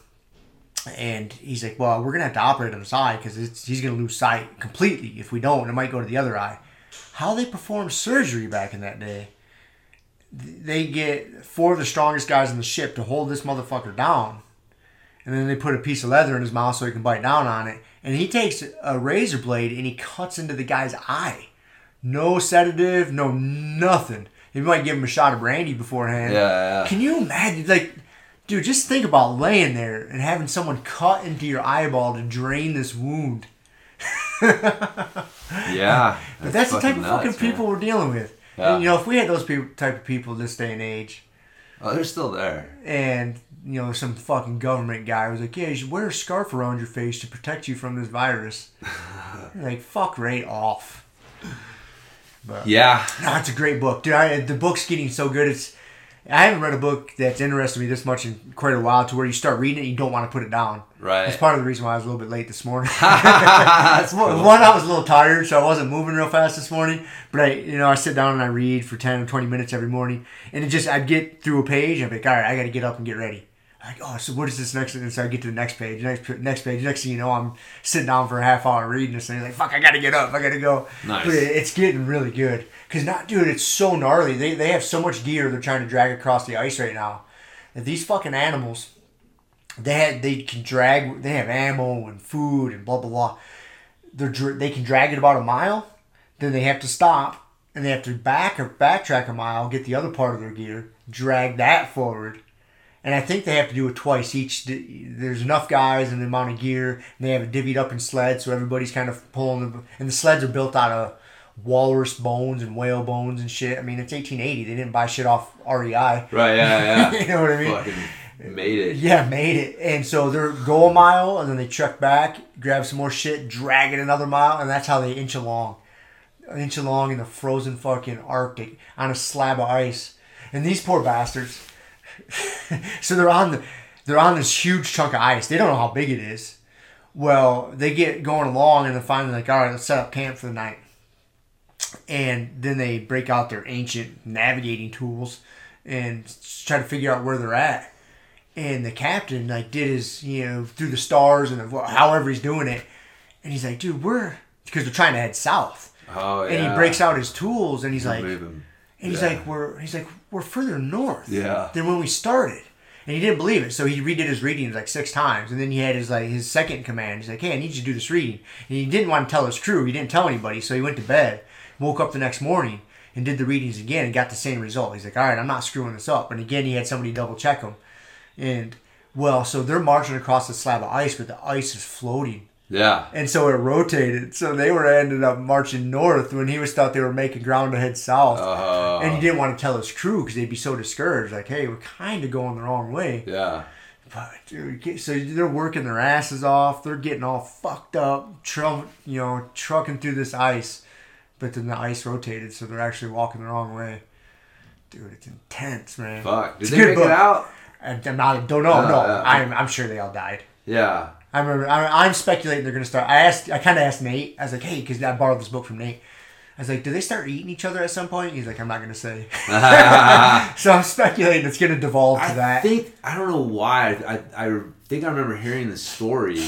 and he's like, "Well, we're gonna have to operate on his eye because he's gonna lose sight completely. If we don't, it might go to the other eye." How they performed surgery back in that day? They get four of the strongest guys on the ship to hold this motherfucker down, and then they put a piece of leather in his mouth so he can bite down on it. And he takes a razor blade and he cuts into the guy's eye. No sedative, no nothing. He might give him a shot of brandy beforehand. Yeah, yeah. Can you imagine, like, dude, just think about laying there and having someone cut into your eyeball to drain this wound. Yeah. But that's the type fucking of fucking nuts, man. people we're dealing with. Yeah. And, you know, if we had those people, type of people this day and age, Oh, they're still there. and you know some fucking government guy was like, "Yeah, you should wear a scarf around your face to protect you from this virus." Like, fuck right off. Yeah. No, it's a great book, dude. I, the book's getting so good. It's I haven't read a book that's interested me this much in quite a while. To where you start reading it, and you don't want to put it down. Right. That's part of the reason why I was a little bit late this morning. That's One, cool. one, I was a little tired, so I wasn't moving real fast this morning. But I, you know, I sit down and I read for ten or twenty minutes every morning, and it just I'd get through a page, and I'd be like, all right, I got to get up and get ready. Like, oh, so what is this next? And so I get to the next page, next next page. Next thing you know, I'm sitting down for a half hour reading this, and like, fuck, I got to get up, I got to go. Nice. But it, it's getting really good because not, dude, it's so gnarly. They they have so much gear they're trying to drag across the ice right now. That these fucking animals they had they can drag they have ammo and food and blah blah blah. They're they can drag it about a mile, then they have to stop and they have to back or backtrack a mile, get the other part of their gear, drag that forward. And I think they have to do it twice each. There's enough guys and the amount of gear, and they have it divvied up in sleds, so everybody's kind of pulling. The, and the sleds are built out of walrus bones and whale bones and shit. I mean, it's 1880. They didn't buy shit off REI. Right, yeah, yeah. you know what I mean? Fucking made it. Yeah, made it. And so they go a mile, and then they truck back, grab some more shit, drag it another mile, and that's how they inch along. An inch along in the frozen fucking Arctic on a slab of ice. And these poor bastards. so they're on the they're on this huge chunk of ice. They don't know how big it is. Well, they get going along and they're finally like, all right, let's set up camp for the night. And then they break out their ancient navigating tools and try to figure out where they're at and the captain like did his you know through the stars and however he's doing it and he's like dude we're because they're trying to head south Oh yeah. and he breaks out his tools and he's like Move and he's Yeah. like we're he's like we're further north Yeah. than when we started. And he didn't believe it so he redid his readings like six times. And then he had his like his second command. He's like hey i need you to do this reading. And he didn't want to tell his crew he didn't tell anybody so he went to bed woke up the next morning and did the readings again and got the same result. He's like all right i'm not screwing this up. And again he had somebody double check him. And well, so they're marching across the slab of ice, but the ice is floating. Yeah. And so it rotated. So they were ended up marching north when he was thought they were making ground to head south. Oh. and he didn't want to tell his crew because they'd be so discouraged. Like, hey, we're kind of going the wrong way. Yeah. But dude, so they're working their asses off. They're getting all fucked up, tru- you know, trucking through this ice. But then the ice rotated, so they're actually walking the wrong way. Dude, it's intense, man. Fuck. Did It's they make book. it out? I- I'm not. Don't know. Uh, no, uh, I'm. I'm sure they all died. Yeah. I remember. I, I'm speculating they're gonna start. I asked. I kind of asked Nate. I was like, hey, because I borrowed this book from Nate. I was like, do they start eating each other at some point? He's like, I'm not gonna say. so I'm speculating it's gonna devolve to I that. I think I don't know why. I I think I remember hearing the story,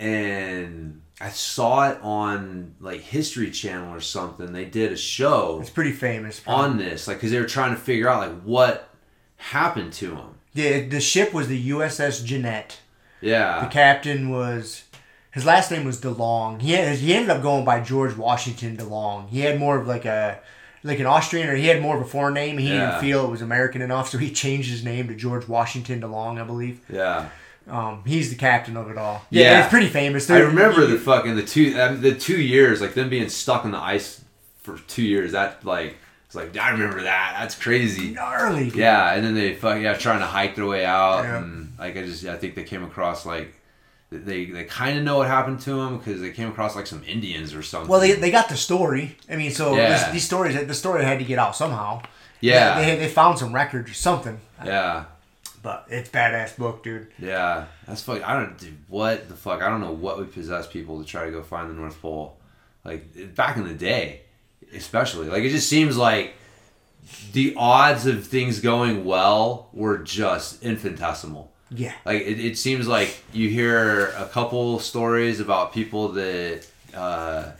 and I saw it on like History Channel or something. They did a show it's pretty famous. on this, like because they were trying to figure out like what happened to him. the the ship was the USS Jeannette. The captain was. His last name was DeLong. He had, he ended up going by George Washington DeLong. He had more of like a like an Austrian or he had more of a foreign name. He Yeah. didn't feel it was American enough, so he changed his name to George Washington DeLong, I believe. Yeah. Um, he's the captain of it all. Yeah. it's pretty famous. I They're- remember the fucking the two um, the two years like them being stuck on the ice for two years. That like it's like I remember that. That's crazy. gnarly. Yeah, and then they fuck yeah trying to hike their way out, Yeah. and like I just I think they came across like they they kind of know what happened to them because they came across like some Indians or something. Well, they, they got the story. I mean, so Yeah. this, these stories, the story had to get out somehow. yeah They, they found some records or something. yeah But it's badass book, dude. yeah that's fuck. I don't do what the fuck. I don't know what would possess people to try to go find the North Pole, like back in the day, especially. Like it just seems like the odds of things going well were just infinitesimal. Yeah. Like it, it seems like you hear a couple stories about people that uh,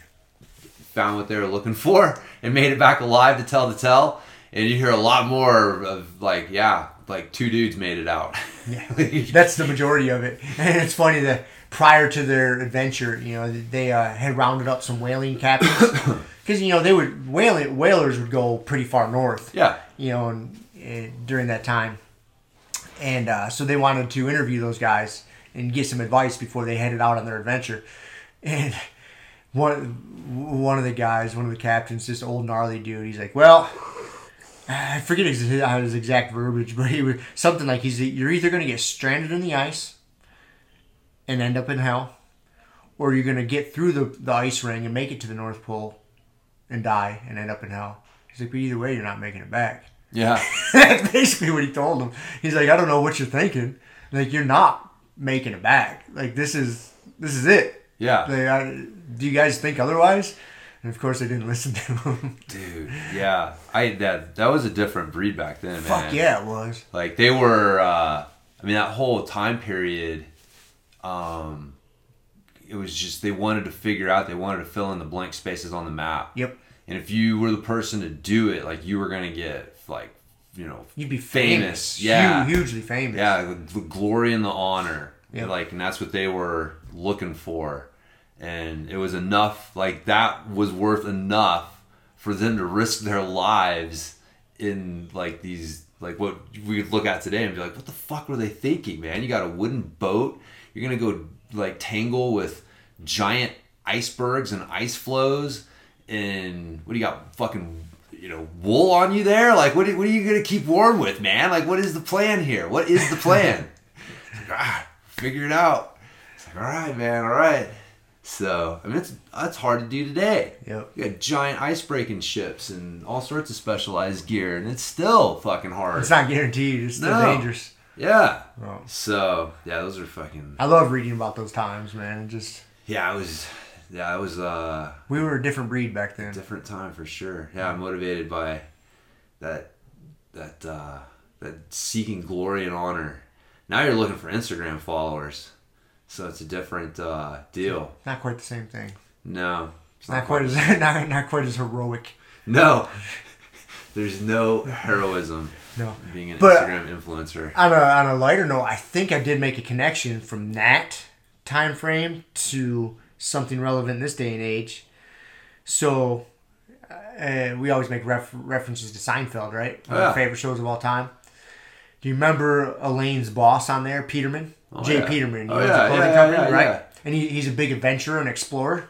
found what they were looking for and made it back alive to tell the tale, and you hear a lot more of like, yeah, like two dudes made it out. Yeah. That's the majority of it. And it's funny that prior to their adventure, you know, they uh, had rounded up some whaling captains. Because, you know, they would, whaling, whalers would go pretty far north. yeah, you know, and, and during that time. And uh, so they wanted to interview those guys and get some advice before they headed out on their adventure. And one one of the guys, one of the captains, this old gnarly dude, he's like, "Well, I forget his, his exact verbiage, but he was something like he's you're either going to get stranded in the ice and end up in hell, or you're going to get through the, the ice ring and make it to the North Pole and die and end up in hell." He's like, "But either way, you're not making it back." Yeah, That's basically what he told him. He's like, I don't know what you're thinking. Like, you're not making it back. Like, this is this is it. yeah, Like, I, do you guys think otherwise? And of course, they didn't listen to him. dude, yeah. I that that was a different breed back then, man. Fuck yeah, it was. Like they were, uh, I mean, that whole time period, um, it was just they wanted to figure out, they wanted to fill in the blank spaces on the map. Yep. And if you were the person to do it, like you were gonna get like, you know, You'd be famous. famous. Yeah, Hu- hugely famous. yeah, the, the glory and the honor. Yep. Like, and that's what they were looking for. And it was enough. Like that was worth enough for them to risk their lives in like these like what we look at today and be like, what the fuck were they thinking, man? You got a wooden boat. You're gonna go like tangle with giant icebergs and ice floes, and what do you got? Fucking you know wool on you there? Like what? What are you gonna keep warm with, man? Like what is the plan here? What is the plan? Like, ah, figure it out. It's like all right, man, all right. So I mean, it's that's hard to do today. Yep. You got giant ice breaking ships and all sorts of specialized gear, and it's still fucking hard. It's not guaranteed. It's still No. dangerous. yeah. Oh. So yeah, those are fucking. I love reading about those times, man. It just Yeah, I was. Yeah, it was uh we were a different breed back then. different time for sure. Yeah, I'm motivated by that that uh that seeking glory and honor. Now you're looking for Instagram followers, so it's a different uh deal. Not quite the same thing. No, It's not quite as not, not quite as heroic. No, there's no heroism No. being an But- Instagram influencer. On a on a lighter note, I think I did make a connection from that time frame to something relevant in this day and age. So uh, we always make ref- references to Seinfeld, right? One of Yeah. our favorite shows of all time. Do you remember Elaine's boss on there, Peterman? Oh, Jay yeah. Peterman. He Oh, owns yeah, a clothing yeah, company, yeah, right? And he, he's a big adventurer and explorer.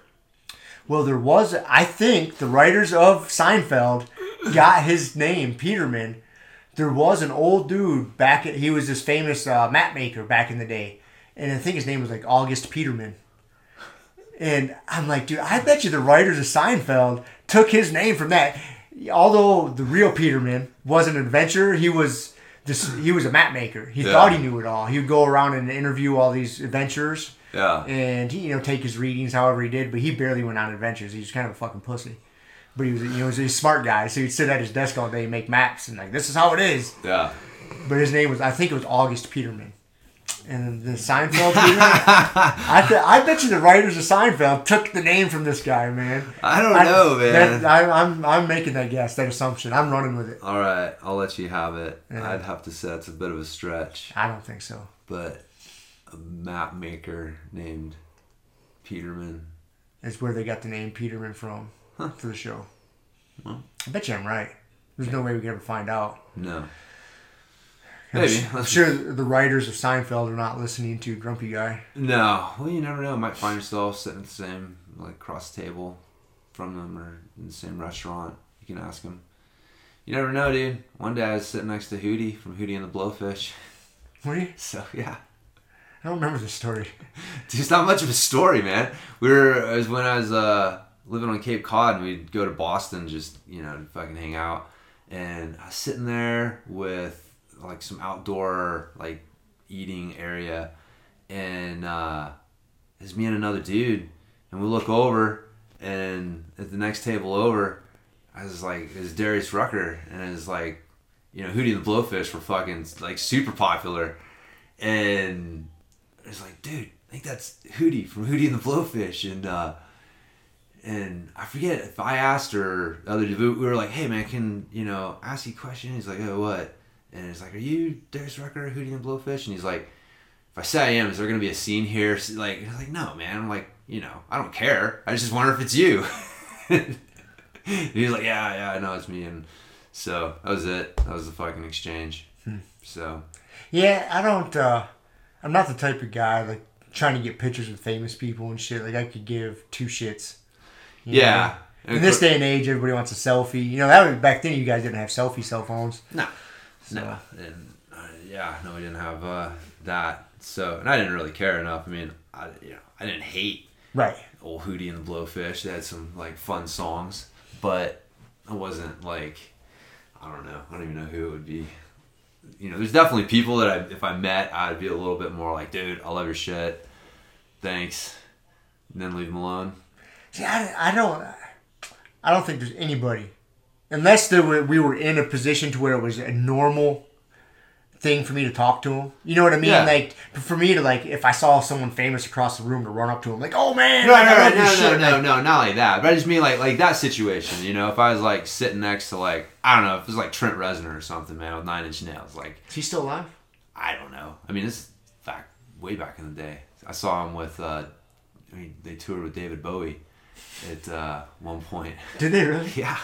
Well, there was, I think, the writers of Seinfeld got his name, Peterman. There was an old dude back. At, he was this famous uh, map maker back in the day, and I think his name was like August Petermann. And I'm like, dude, I bet you the writers of Seinfeld took his name from that. Although the real Peterman was an adventurer, he was this. He was a map maker. He Yeah. thought he knew it all. He would go around and interview all these adventurers Yeah. and he you know take his readings however he did, but he barely went on adventures. He was kind of a fucking pussy. But he was you know he was a smart guy, so he'd sit at his desk all day and make maps and like this is how it is. Yeah. But his name was I think it was August Petermann. And the Seinfeld I th- I bet you the writers of Seinfeld took the name from this guy, man. I don't know, man. that- I, I'm I'm making that guess, that assumption. I'm running with it. All right, I'll let you have it. Yeah. I'd have to say that's a bit of a stretch, I don't think so. but a map maker named Peterman. It's where they got the name Peterman from for the show. I bet you I'm right. There's no way we could ever find out. No. I'm Maybe. I'm sure the writers of Seinfeld are not listening to Grumpy Guy. No. Well, you never know. Might find yourself sitting at the same, like, cross table from them or in the same restaurant. You can ask them. You never know, dude. One day I was sitting next to Hootie from Hootie and the Blowfish. Were you? So, yeah. I don't remember the story. Dude, it's not much of a story, man. We were it was when I was uh, living on Cape Cod, and we'd go to Boston just you know to fucking hang out. And I was sitting there with like some outdoor like eating area, and uh, it's me and another dude, and we look over, and at the next table over, I was like, it's Darius Rucker, and it's like, you know, Hootie and the Blowfish were fucking like super popular, and it's like, dude, I think that's Hootie from Hootie and the Blowfish, and uh, and I forget if I asked the other dude, we were like, hey man, can you know ask you a question? He's like, oh what? And it's like, are you Darius Rucker, Hootie and Blowfish? And he's like, if I say I am, is there gonna be a scene here? Like, he's like, no man, I'm like, you know, I don't care. I just wonder if it's you. he's like, yeah, yeah, I know it's me, and so that was it. That was the fucking exchange. So Yeah, I don't. uh I'm not the type of guy like trying to get pictures with famous people and shit. Like I could give two shits. yeah. know? In this day and age, everybody wants a selfie. You know that was back then. You guys didn't have selfie cell phones. No, no, and uh, yeah, no, we didn't have uh, that. So, and I didn't really care enough. I mean, I you know, I didn't hate Right. old Hootie and the Blowfish. They had some like fun songs, but I wasn't like, I don't know, I don't even know who it would be. You know, there's definitely people that I, if I met, I'd be a little bit more like, dude, I love your shit, thanks, and then leave them alone. See, I, I don't. I don't think there's anybody, unless there were, we were in a position to where it was a normal thing for me to talk to him. You know what I mean? Yeah. Like for me to like, if I saw someone famous across the room, to run up to him like, "Oh man, No, like, no, no, no, shit," no, no, like- no, not like that. But I just mean like like that situation. You know, if I was like sitting next to like I don't know, if it was like Trent Reznor or something, man, with Nine Inch Nails, like Is he still alive? I don't know. I mean, this is back way back in the day. I saw him with. uh I mean, they toured with David Bowie at uh, one point. Did they really? Yeah,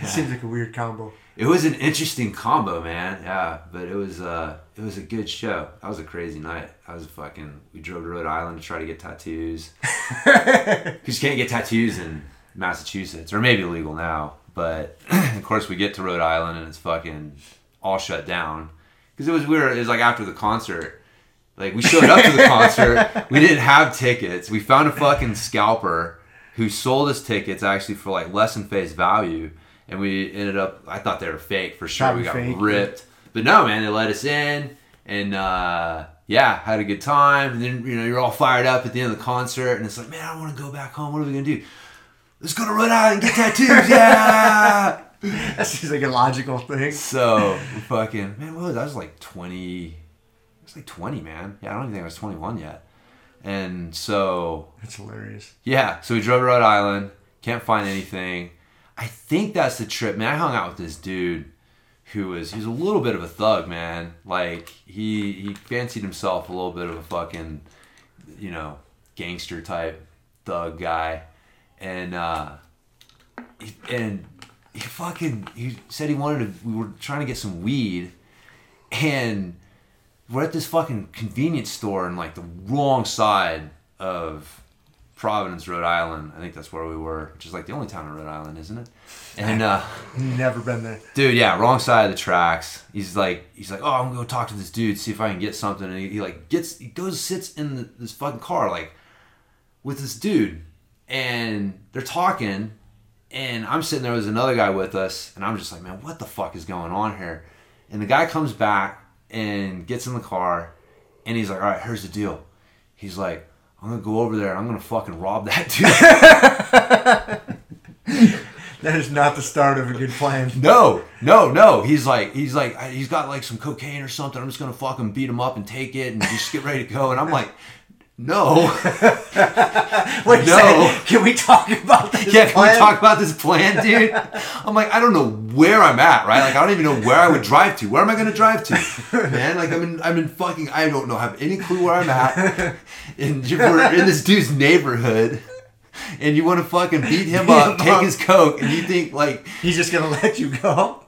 It seems like a weird combo. It was an interesting combo, man. Yeah, but it was uh it was a good show. That was a crazy night. I was fucking. We drove to Rhode Island to try to get tattoos. Because you can't get tattoos in Massachusetts, or maybe illegal now. But of course, we get to Rhode Island and it's fucking all shut down. Because it was weird. It was like after the concert. Like we showed up to the concert, we didn't have tickets. We found a fucking scalper who sold us tickets actually for like less than face value, and we ended up. I thought they were fake for sure. Probably we got fake. ripped, but no, man, they let us in, and uh, yeah, had a good time. And then you know you're all fired up at the end of the concert, and it's like, man, I want to go back home. What are we gonna do? Let's go to Rhode Island and get tattoos. Yeah. That seems like a logical thing. So fucking man, what was I was like twenty. I was like twenty, man. Yeah, I don't even think I was twenty one yet. And so That's hilarious. yeah, so we drove to Rhode Island. Can't find anything. I think that's the trip, man. I hung out with this dude who was he's a little bit of a thug, man. Like he he fancied himself a little bit of a fucking you know gangster type thug guy, and uh, he, and he fucking he said he wanted to. We were trying to get some weed, and we're at this fucking convenience store in like the wrong side of Providence, Rhode Island. I think that's where we were, which is like the only town in Rhode Island, isn't it? And uh, Never been there. dude, yeah, wrong side of the tracks. He's like, he's like, oh, I'm gonna go talk to this dude, see if I can get something. And he, he like gets, he goes, sits in the, this fucking car like with this dude, and they're talking, and I'm sitting there with another guy with us, and I'm just like, man, what the fuck is going on here? And the guy comes back and gets in the car, and he's like, all right, here's the deal. He's like, I'm gonna go over there, and I'm gonna fucking rob that dude. That is not the start of a good plan. No, no, no. He's like, he's like, he's got like some cocaine or something. I'm just gonna fucking beat him up and take it and just get ready to go. And I'm like, no. Wait, No. no. can we talk about this yeah, can plan? we talk about this plan, dude? I'm like, I don't know where I'm at, right? Like, I don't even know where I would drive to. Where am I gonna drive to, man? Like, I'm in, I'm in fucking, I don't know, have any clue where I'm at. And we're in this dude's neighborhood. And you want to fucking beat him up, take his coke, and you think like He's just gonna let you go.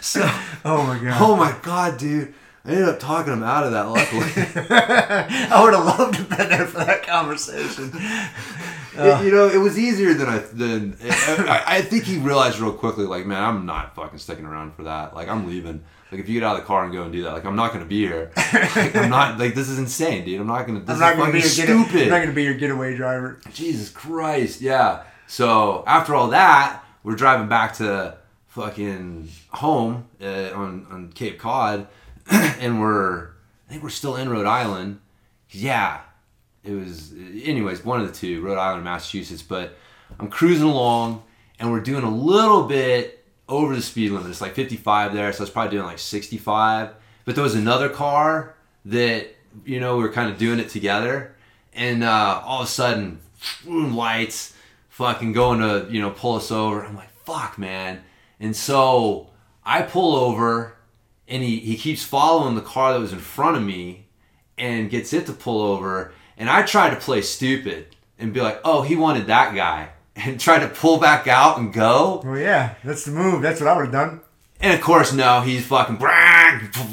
so. Oh my god. Oh my god, dude! I ended up talking him out of that. Luckily, I would have loved to have been there for that conversation. It- you know, it was easier than I than I, I think he realized real quickly. Like, man, I'm not fucking sticking around for that. Like, I'm leaving. Like, if you get out of the car and go and do that, like, I'm not gonna be here. Like, I'm not. Like, this is insane, dude. I'm not gonna. This I'm not is gonna be your get, stupid. I'm not gonna be your getaway driver. Jesus Christ, yeah. So after all that, we're driving back to fucking home uh, on on Cape Cod, and we're I think we're still in Rhode Island. Yeah, it was anyways one of the two, Rhode Island, Massachusetts. But I'm cruising along, and we're doing a little bit over the speed limit. It's like 55 there, so I was probably doing like 65. But there was another car that you know we were kind of doing it together, and uh, all of a sudden, lights, fucking going to you know pull us over. I'm like, fuck, man. And so I pull over, and he he keeps following the car that was in front of me, and gets it to pull over. And I tried to play stupid and be like, oh, he wanted that guy, and try to pull back out and go. Well, yeah, that's the move. That's what I would have done. And of course, no, he's fucking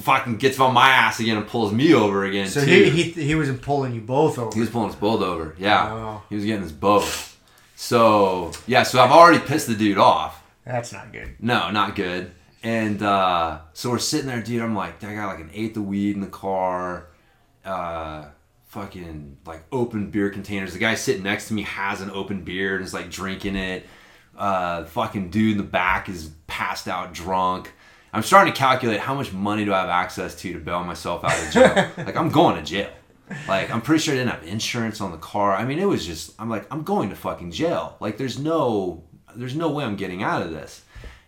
fucking gets on my ass again and pulls me over again So too. he, he he wasn't pulling you both over. He was pulling us both over. Yeah, Oh. he was getting us both. So yeah, so I've already pissed the dude off. That's not good. No, not good. And uh, so we're sitting there, dude. I'm like, I got like an eighth of weed in the car. Uh, fucking like open beer containers. The guy sitting next to me has an open beer and is like drinking it. Uh, fucking dude in the back is passed out drunk. I'm starting to calculate how much money do I have access to to bail myself out of jail. like I'm going to jail. Like I'm pretty sure I didn't have insurance on the car. I mean, it was just I'm like I'm going to fucking jail. Like there's no there's no way I'm getting out of this.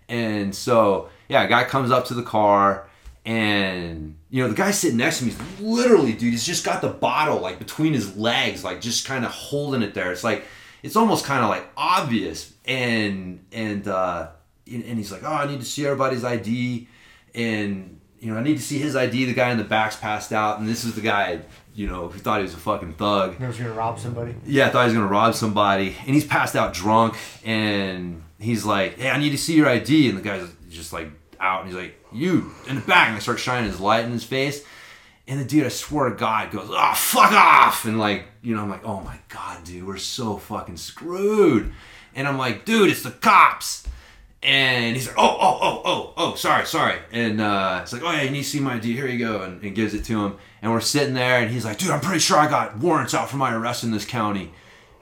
And so yeah, a guy comes up to the car and you know the guy sitting next to me. Is literally dude he's just got the bottle like between his legs like just kind of holding it there. It's like it's almost kind of like obvious. And and uh and and he's like oh i need to see everybody's id and you know i need to see his id the guy in the back's passed out. And this is the guy you know who thought he was a fucking thug. He was gonna rob somebody. yeah, I thought he was gonna rob somebody, and he's passed out drunk, and he's like, "Hey, I need to see your ID," and the guy's just like out, and he's like, "You in the back," and I start shining his light in his face. And the dude, I swear to God, goes, "Oh, fuck off!" And like, you know, I'm like, "Oh my God, dude, we're so fucking screwed." And I'm like, "Dude, it's the cops." And he's like, "Oh, oh, oh, oh, oh, sorry, sorry." And uh, it's like, "Oh yeah, you need to see my ID. Here you go," and, and gives it to him. And we're sitting there, and he's like, "Dude, I'm pretty sure I got warrants out for my arrest in this county."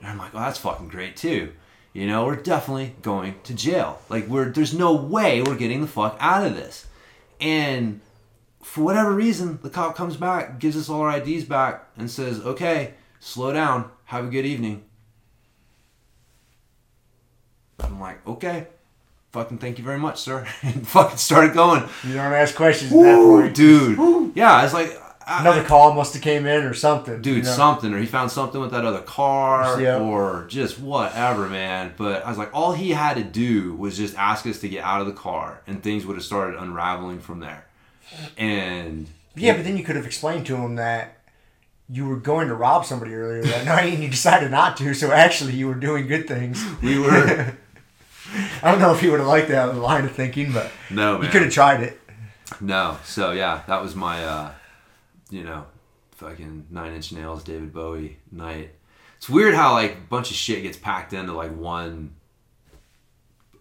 And I'm like, "Oh, that's fucking great too." You know, we're definitely going to jail. Like, we're there's no way we're getting the fuck out of this. And for whatever reason, the cop comes back, gives us all our IDs back, and says, "Okay, slow down. Have a good evening." I'm like, "Okay, fucking thank you very much, sir." and fucking started going, You don't ask questions at that point. dude. Yeah, it's like I- Another call must have came in or something. dude you know? something or he found something with that other car Yeah. or just whatever man but i was like all he had to do was just ask us to get out of the car and things would have started unraveling from there and Yeah, but then you could have explained to him that you were going to rob somebody earlier that night and you decided not to, so actually you were doing good things. we were I don't know if he would have liked that line of thinking, but no you could have tried it. no so yeah that was my uh you know fucking nine inch nails david bowie night it's weird how like a bunch of shit gets packed into like one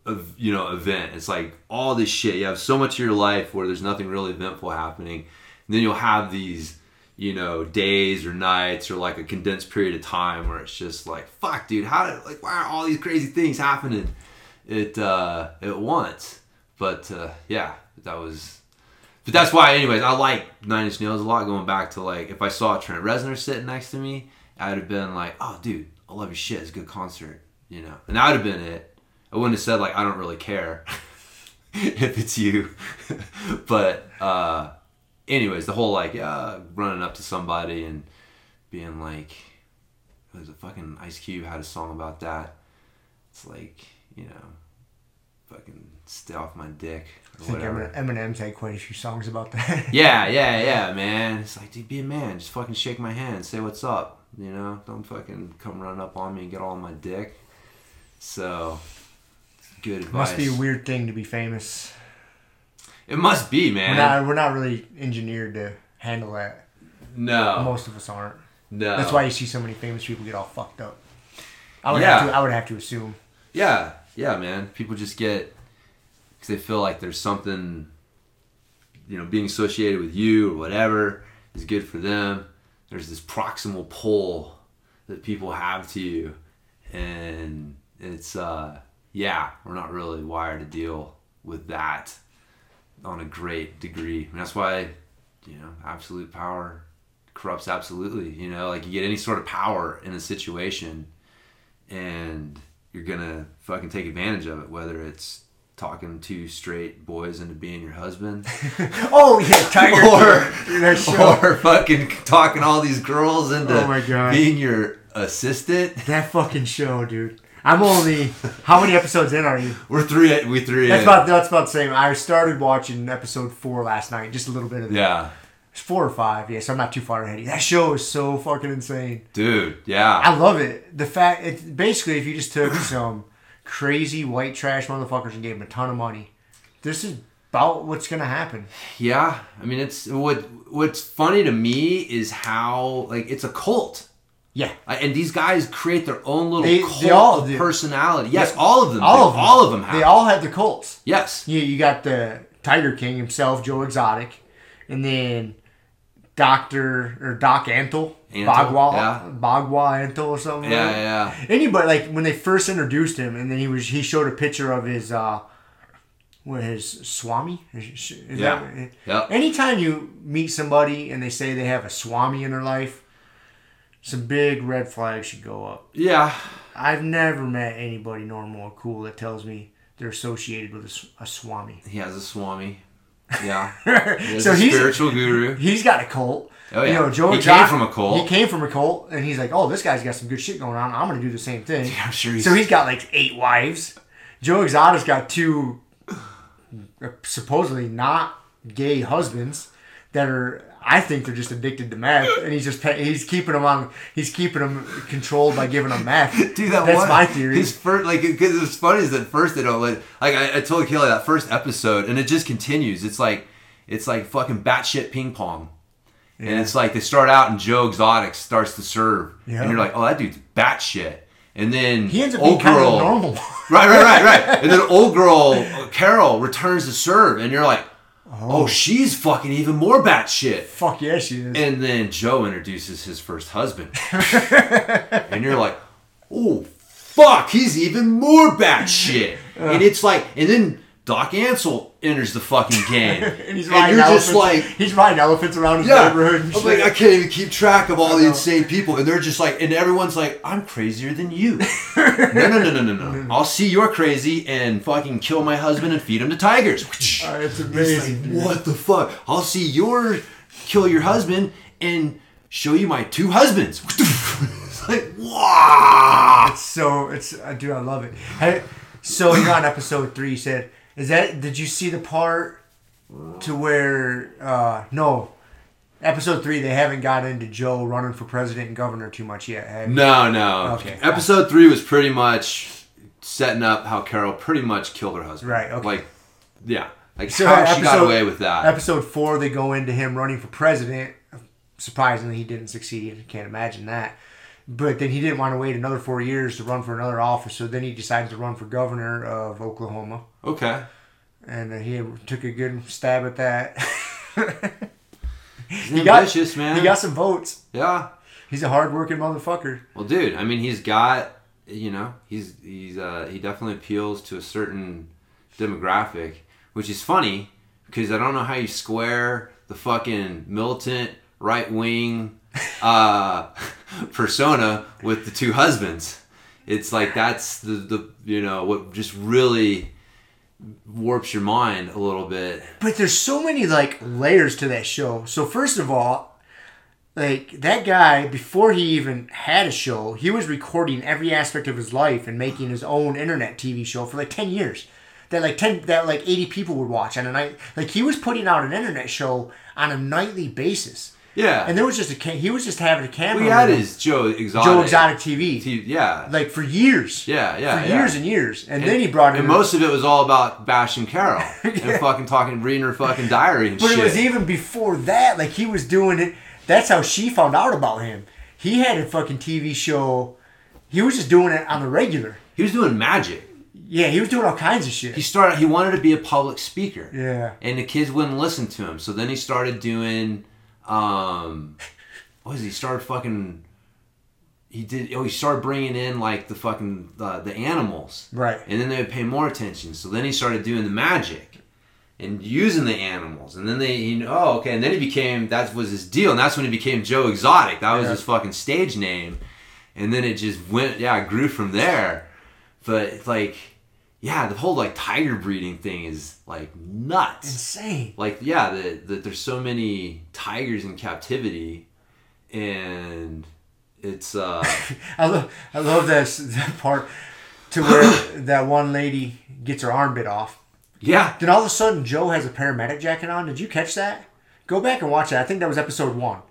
of you know event. It's like all this shit. You have so much of your life where there's nothing really eventful happening. And then you'll have these you know days or nights or like a condensed period of time where it's just like fuck dude how did like why are all these crazy things happening It uh at once? But uh yeah that was but that's why, anyways, I like Nine Inch Nails a lot. Going back to like, if I saw Trent Reznor sitting next to me, I'd have been like, "Oh, dude, I love your shit. It's a good concert," you know. And that would have been it. I wouldn't have said like, "I don't really care if it's you," but uh, anyways, the whole like, yeah, running up to somebody and being like, "There's a fucking Ice Cube had a song about that." It's like, you know, fucking stay off my dick I think whatever. Eminem's had quite a few songs about that. Yeah, yeah, yeah, man. It's like, dude, be a man. Just fucking shake my hand. Say what's up. You know, don't fucking come run up on me and get all on my dick. So, good advice. Must be a weird thing to be famous. It must be, We're man. not, we're not really engineered to handle that. no, Most of us aren't. no. That's why you see so many famous people get all fucked up. I would Yeah. have to. I would have to assume. Yeah, yeah, man. People just get because they feel like there's something, you know, being associated with you or whatever is good for them. There's this proximal pull that people have to you, and it's uh, yeah, we're not really wired to deal with that on a great degree. And that's why, you know, absolute power corrupts absolutely. You know, like you get any sort of power in a situation and you're gonna fucking take advantage of it, whether it's talking two straight boys into being your husband, Oh yeah, Tiger. or King. that show. or fucking talking all these girls into Oh my God. being your assistant. That fucking show, dude. I'm only how many episodes in are you? We're three. We three. That's in. about that's about the same. I started watching episode four last night, just a little bit of it. yeah, It's four or five, yeah. So I'm not too far ahead. of you. That show is so fucking insane. dude. Yeah, I love it. The fact it's basically if you just took some crazy white trash motherfuckers and gave them a ton of money, this is about what's gonna happen. yeah. I mean, it's what. What's funny to me is how like it's a cult. Yeah. And these guys create their own little They- cult they all of personality. Yes, Yeah. all of them. All of them. All of them have. They all have their cults. yes. You you got the Tiger King himself, Joe Exotic, and then Doctor or Doc Antle, Antle, Bagua, yeah. Bagua Antle or something. Yeah, like yeah. Anybody like when they first introduced him, and then he was he showed a picture of his uh, what his Swami. Is, Yeah. that- Yep. Anytime you meet somebody and they say they have a Swami in their life, some big red flags should go up. Yeah. I've never met anybody normal or cool that tells me they're associated with a Swami. He has a Swami. Yeah. He's so a he's spiritual guru. he's got a cult. Oh, yeah. You know, Joe He came from a cult. He came from a cult, and he's like, "Oh, this guy's got some good shit going on. I'm gonna do the same thing." I'm sure he's. So he's got like eight wives. Joe Exotic's got two uh, supposedly not gay husbands. that are. I think they're just addicted to meth, and he's just he's keeping them on. He's keeping them controlled by giving them meth. Dude, that That's one, my theory. His first, like, because it's funny is that first they don't let, like, I, I told Kelly that first episode, and it just continues. It's like, it's like fucking batshit ping pong, and it's like they start out and Joe Exotic starts to serve, Yeah. and you're like, oh, that dude's batshit, and then He ends up being old kind girl, of normal. right, right, right, right, and then old girl uh, Carol returns to serve, and you're like, oh, she's fucking even more batshit. Fuck yeah, she is. And then Joe introduces his first husband. and you're like, oh, fuck, he's even more batshit. and it's like, and then Doc Antle enters the fucking game. And he's and you're elephants. just like, he's riding elephants around his yeah. neighborhood. And I'm like. I can't even keep track of all the insane people. And they're just like, and everyone's like, I'm crazier than you. no, no, no, no, no, no. I'll see you're crazy and fucking kill my husband and feed him to tigers. Uh, it's amazing. like, what the fuck? I'll see your kill your husband and show you my two husbands. it's like, wow. It's so it's uh, dude, I love it. Hey, so you know, on episode three, you said, "Is that? Did you see the part to where? uh No, episode three, they haven't got into Joe running for president and governor too much yet. Have you? No, no. Okay. Episode three was pretty much setting up how Carol pretty much killed her husband. Right, okay. Like, yeah. Like So how she got episode- away with that. Episode four, they go into him running for president. Surprisingly, he didn't succeed. I can't imagine that. But then he didn't want to wait another four years to run for another office, so then he decided to run for governor of Oklahoma. Okay. and uh, he took a good stab at that. He got ambitious, man. he got some votes. yeah. He's a hardworking motherfucker. Well, dude, I mean, he's got, you know, he's he's uh, he definitely appeals to a certain demographic, which is funny because I don't know how you square the fucking militant right wing uh, persona with the two husbands. It's like that's the the you know what just really warps your mind a little bit. But there's so many like layers to that show. So first of all, like that guy before he even had a show, he was recording every aspect of his life and making his own internet TV show for like 10 years. That like 10 that like 80 people would watch on a night. Like he was putting out an internet show on a nightly basis. Yeah, And there was just a ca- he was just having a camera. we had his Joe Exotic. Joe Exotic TV. T- yeah, like for years. yeah, yeah, for yeah. years and years, and, then he brought in. And most of it was all about bashing Carol and fucking talking, reading her fucking diary and but shit. it was even before that. Like he was doing it. That's how she found out about him. He had a fucking TV show. He was just doing it on the regular. he was doing magic. Yeah, he was doing all kinds of shit. He started. He wanted to be a public speaker. yeah. And the kids wouldn't listen to him. So then he started doing. Um, what was he? started fucking. He did. Oh, he started bringing in like the fucking uh, the animals. Right. And then they would pay more attention. So then he started doing the magic and using the animals. And then they, he, oh, okay. And then he became, that was his deal. And that's when he became Joe Exotic. That was Yeah. his fucking stage name. And then it just went, yeah, it grew from there. But like, yeah, the whole like tiger breeding thing is like nuts. Insane. Like, yeah, that the, there's so many tigers in captivity. And it's, uh, I love. I love this that part to where that one lady gets her arm bit off. yeah. Then all of a sudden, Joe has a paramedic jacket on. Did you catch that? Go back and watch that. I think that was episode one.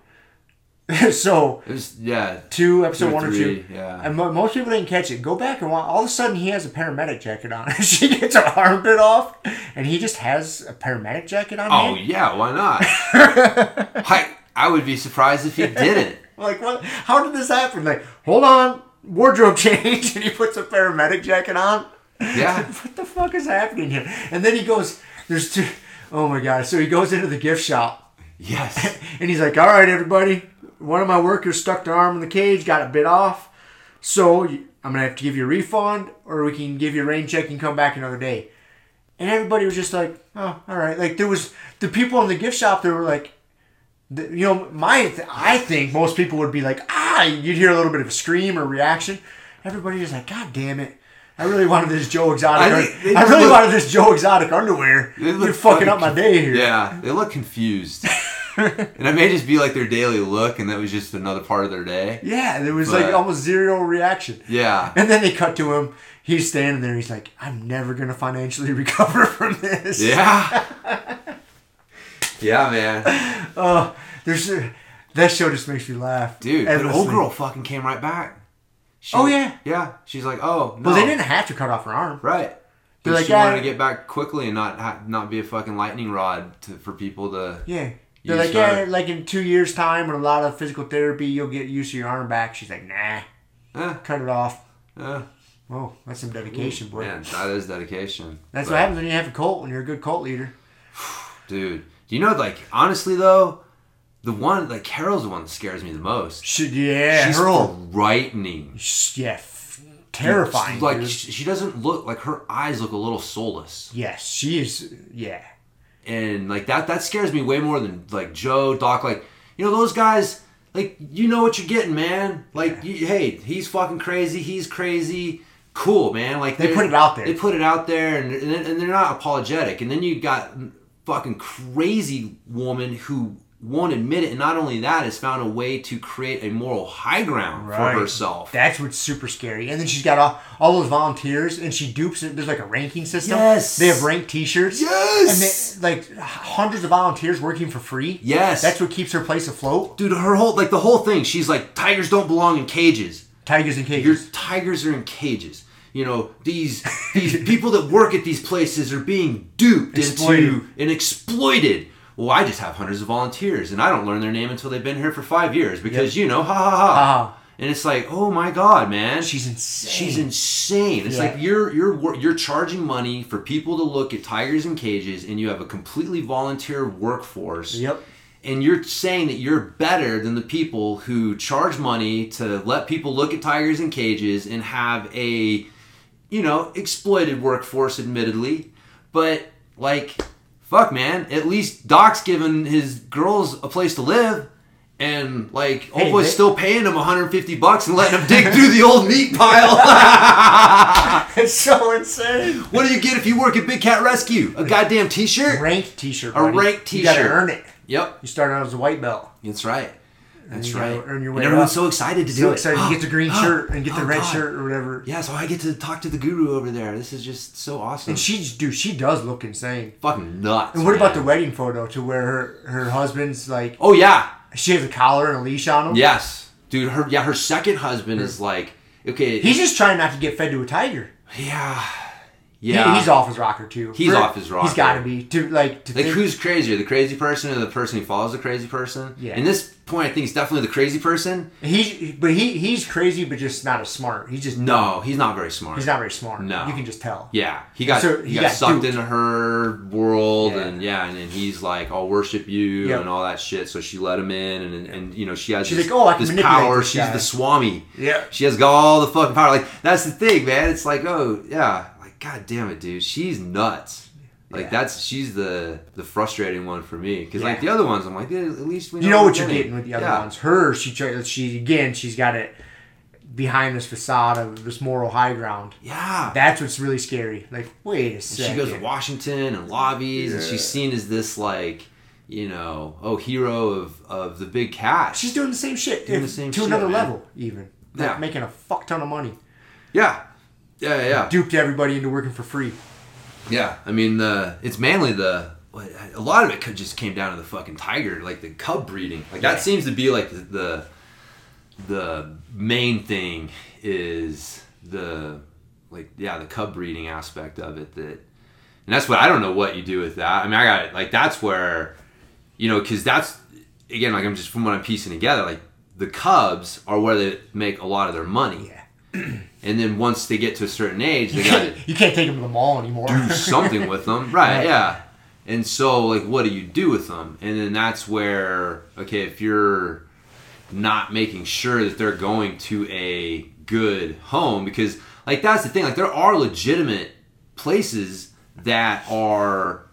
so It was, yeah. two, episode Two one or two. yeah. And mo- most people didn't catch it. Go back and watch. All of a sudden, he has a paramedic jacket on. she gets her arm bit off, and he just has a paramedic jacket on. Oh man. yeah, why not? I I would be surprised if he didn't. Like what? How did this happen? Like, hold on, wardrobe change, and he puts a paramedic jacket on. Yeah. what the fuck is happening here? And then he goes, "There's two oh my god!" So he goes into the gift shop, Yes. and he's like, "All right, everybody, one of my workers stuck their arm in the cage, got it bit off. So I'm gonna have to give you a refund, or we can give you a rain check and come back another day." And everybody was just like, "Oh, all right." Like there was the people in the gift shop that were like, the, you know, my th- I think most people would be like, ah, you'd hear a little bit of a scream or reaction. Everybody was like, God damn it. I really wanted this Joe Exotic. I I, they I really look- wanted this Joe Exotic underwear. They You're fucking up my day here. Yeah, they look confused. and it may just be like their daily look, and that was just another part of their day. Yeah, there was But- like almost zero reaction. Yeah. And then they cut to him. He's standing there. He's like, I'm never gonna financially recover from this. Yeah. Yeah, man. Oh, there's that show just makes me laugh, Dude, the old girl fucking came right back. She- Oh, yeah? Yeah. She's like, oh, no. Well, they didn't have to cut off her arm. Right. They're like, she wanted to get back quickly and not ha- not be a fucking lightning rod to, for people to. Yeah. They're like, yeah, like in two years' time, with a lot of physical therapy, you'll get used to your arm back. She's like, nah, cut it off. eh. Oh, that's some dedication, boy. Man, that is dedication. That's But- what happens when you have a cult when you're a good cult leader. Dude, do you know, like, honestly, though, the one, like, Carol's the one that scares me the most. Should yeah, She's her old, frightening. sh- yeah, f- terrifying. Like, dude. she she doesn't look, like, her eyes look a little soulless. yes, she is. Yeah, and like that that scares me way more than like Joe Doc like you know those guys like you know what you're getting man. Like you, hey he's fucking crazy he's crazy. Cool man. Like They put it out there. they put it out there and, and, and they're not apologetic. And then you got fucking crazy woman who won't admit it and not only that has found a way to create a moral high ground Right. for herself that's what's super scary. And then she's got all, all those volunteers, and she dupes it. There's like a ranking system. Yes. they have ranked T-shirts. Yes. and they, like hundreds of volunteers working for free. Yes. that's what keeps her place afloat. dude her whole like the whole thing she's like tigers don't belong in cages Tigers Your cages. tigers are in cages. You know these these people that work at these places are being duped Exploited. into and exploited. Well, I just have hundreds of volunteers, and I don't learn their name until they've been here for five years because you know, ha ha ha. Ah, And it's like, oh my god, man, she's insane. she's insane. It's Yeah. like you're you're you're charging money for people to look at tigers in cages, and you have a completely volunteer workforce Yep. and you're saying that you're better than the people who charge money to let people look at tigers in cages and have a you know exploited workforce admittedly but like fuck man at least doc's giving his girls a place to live and like Hey, Oprah's they- still paying them 150 bucks and letting them dig through the old meat pile. It's so insane. what do you get if you work at Big Cat Rescue? A goddamn t-shirt? Ranked T-shirt. A ranked You gotta t-shirt. earn it. Yep, You start out as a white belt. that's right. That's you right. earn your and everyone's up. so excited to do So it. excited to get the green oh, shirt and get the Oh, red God. shirt or whatever. Yeah, so I get to talk to the guru over there. This is just so awesome. And she, dude, she does look insane. fucking nuts. And what about the wedding photo to where her her husband's like Oh yeah, she has a collar and a leash on him? yes, dude. Her yeah, her second husband is like okay. He's just trying not to get fed to a tiger. yeah, He- yeah. he's off his rocker too. He's off his rocker. He's got to be to like to Like think, who's crazier, the crazy person or the person who follows the crazy person? Yeah. In this point, I think it's definitely the crazy person. He's but he he's crazy, but just not as smart. He's just No, he's not very smart. He's not very smart. No. you can just tell. Yeah, he got So, he, he got, got sucked duped. into her world, Yeah. and yeah, and then he's like, "I'll worship you" Yep. and all that shit. So she let him in, and and you know she has She's this, like, "Oh, I can this power. this She's the Swami. Yeah. She has got all the fucking power. Like that's the thing, man. It's like, oh yeah, like god damn it, dude. She's nuts. Like Yeah. that's she's the the frustrating one for me because like the other ones, I'm like, yeah, at least we know You know what you're getting. getting with the other Yeah. ones. Her, she try- she again, she's got it behind this facade of this moral high ground. Yeah. That's what's really scary. Like, wait a And second. she goes to Washington and lobbies, and she's seen as this like, you know, oh hero of of the big cat. She's doing the same shit Doing if- the same to shit, another man. level, even. Like, Yeah. making a fuck ton of money. yeah, yeah, yeah, yeah. Duped everybody into working for free. Yeah, I mean, the it's mainly the a lot of it could just came down to the fucking tiger, like the cub breeding. Like that seems to be like the, the the main thing is the like yeah the cub breeding aspect of it that and that's what I don't know what you do with that. I mean, I got like that's where you know because that's again like I'm just from what I'm piecing together like the cubs are where they make a lot of their money. Yeah. And then once they get to a certain age, You they got can't, you can't take them to the mall anymore. do something with them. Right, Right. yeah. And so, like, what do you do with them? And then that's where, okay, if you're not making sure that they're going to a good home, because, like, that's the thing. Like, there are legitimate places that are,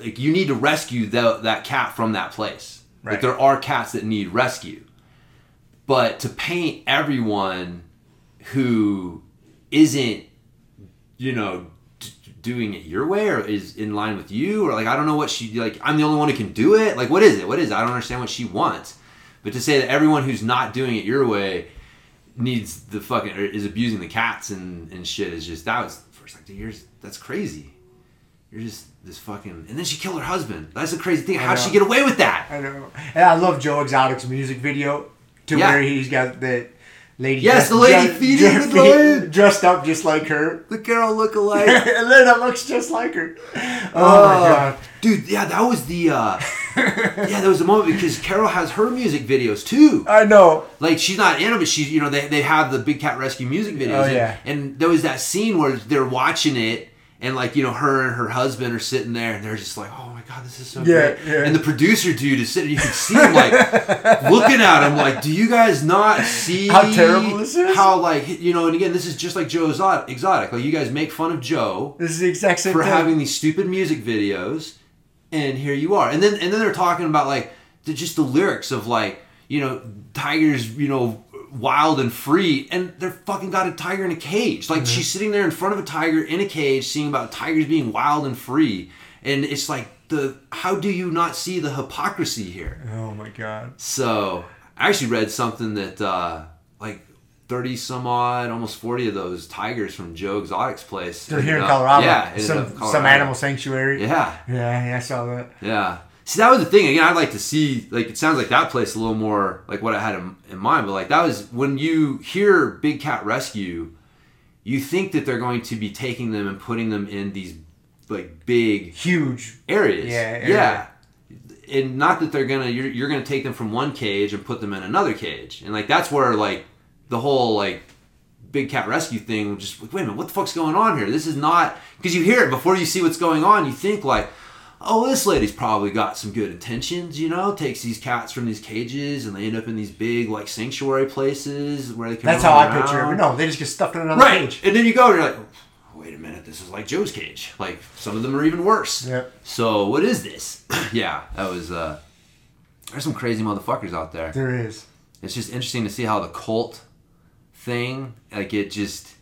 like, you need to rescue the, that cat from that place. Like, Right. there are cats that need rescue. But to paint everyone who isn't you know d- doing it your way or is in line with you or like I don't know what she like I'm the only one who can do it like what is it what is it I don't understand what she wants but to say that everyone who's not doing it your way needs the fucking or is abusing the cats and and shit is just that was first like years that's crazy you're just this fucking. And then she killed her husband. That's the crazy thing. How'd she get away with that? I know. And I love Joe Exotic's music video to Yeah. where he's got the lady. Yes, dressed- the lady dressed- feeding dressed- the dressed up just like her. The Carol look alike. and Lena looks just like her. Oh, my god. dude! Yeah, that was the. uh Yeah, that was a moment because Carol has her music videos too. I know. like she's not in them, but she's you know they, they have the Big Cat Rescue music videos. Oh, and, yeah. and there was that scene where they're watching it, and like you know her and her husband are sitting there, and they're just like, oh my god, this is so Yeah, great. yeah. And the producer dude is sitting, you can see him like looking at him like, do you guys not see How terrible this is? How like you know, and again, this is just like Joe Exotic. Like you guys make fun of Joe This is the exact same for thing. having these stupid music videos and here you are and then and then they're talking about like the, just the lyrics of like you know tigers you know wild and free and they're fucking got a tiger in a cage like she's sitting there in front of a tiger in a cage seeing about tigers being wild and free and it's like the how do you not see the hypocrisy here oh my god. so I actually read something that uh, like thirty some odd, almost forty of those tigers from Joe Exotic's place. They're here in Colorado. Yeah, Some in some animal sanctuary. Yeah, Yeah, yeah, I saw that. yeah. See, that was the thing. Again, I'd like to see. Like, it sounds like that place a little more like what I had in, in mind. But like that was when you hear Big Cat Rescue, you think that they're going to be taking them and putting them in these like big Huge. areas. Yeah, area. yeah. And not that they're gonna you're, you're gonna take them from one cage and put them in another cage, and like that's where like the whole like big cat rescue thing just like, wait a minute what the fuck's going on here this is not because you hear it before you see what's going on you think like oh this lady's probably got some good intentions you know takes these cats from these cages and they end up in these big like sanctuary places where they can That's how run I picture around. it. No, they just get stuffed in another Right. cage. And then you go and you're like, "Oh, wait a minute, this is like Joe's cage. Like some of them are even worse. Yep. So what is this? yeah, that was uh there's some crazy motherfuckers out there. There is. It's just interesting to see how the cult thing, like it just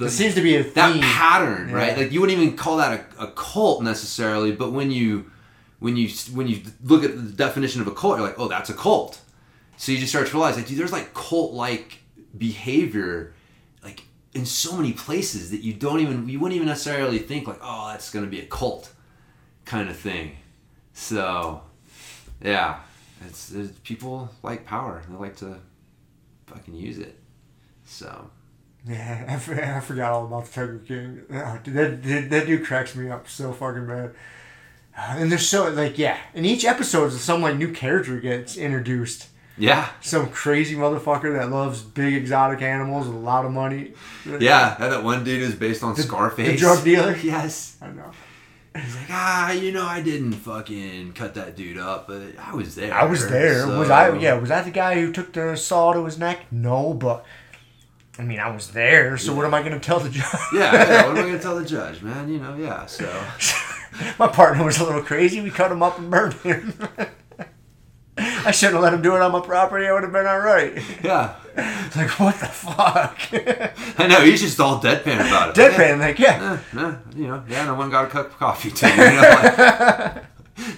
the, There seems to be a theme. that pattern, Yeah. right? Like you wouldn't even call that a, a cult necessarily, but when you when you when you look at the definition of a cult, you're like, oh, that's a cult. So you just start to realize, like, dude, there's like cult like behavior, like in so many places that you don't even you wouldn't even necessarily think like, oh, that's gonna be a cult kind of thing. So, yeah, it's, it's people like power. They like to fucking use it. So. Yeah, I, I forgot all about the Tiger King. Oh, that, that, that dude cracks me up so fucking bad. And there's so like yeah, in each episode, some like new character gets introduced. Yeah, Some crazy motherfucker that loves big exotic animals with a lot of money. Yeah, that, that one dude is based on Scarface. the drug dealer? Yes. I know. He's like, ah, you know, I didn't fucking cut that dude up, but I was there. I was there. so- Was I? Yeah. Was I the guy who took the saw to his neck? No, but I mean, I was there. So what am I going to tell the judge? Yeah, yeah. What am I gonna tell the judge, man? You know, yeah. So My partner was a little crazy. We cut him up and burned him. I shouldn't have let him do it on my property. I would have been all right. yeah, like what the fuck? I know he's just all deadpan about it. Deadpan, like yeah. Yeah, yeah, you know, yeah. No one got a cup of coffee too. You know, like,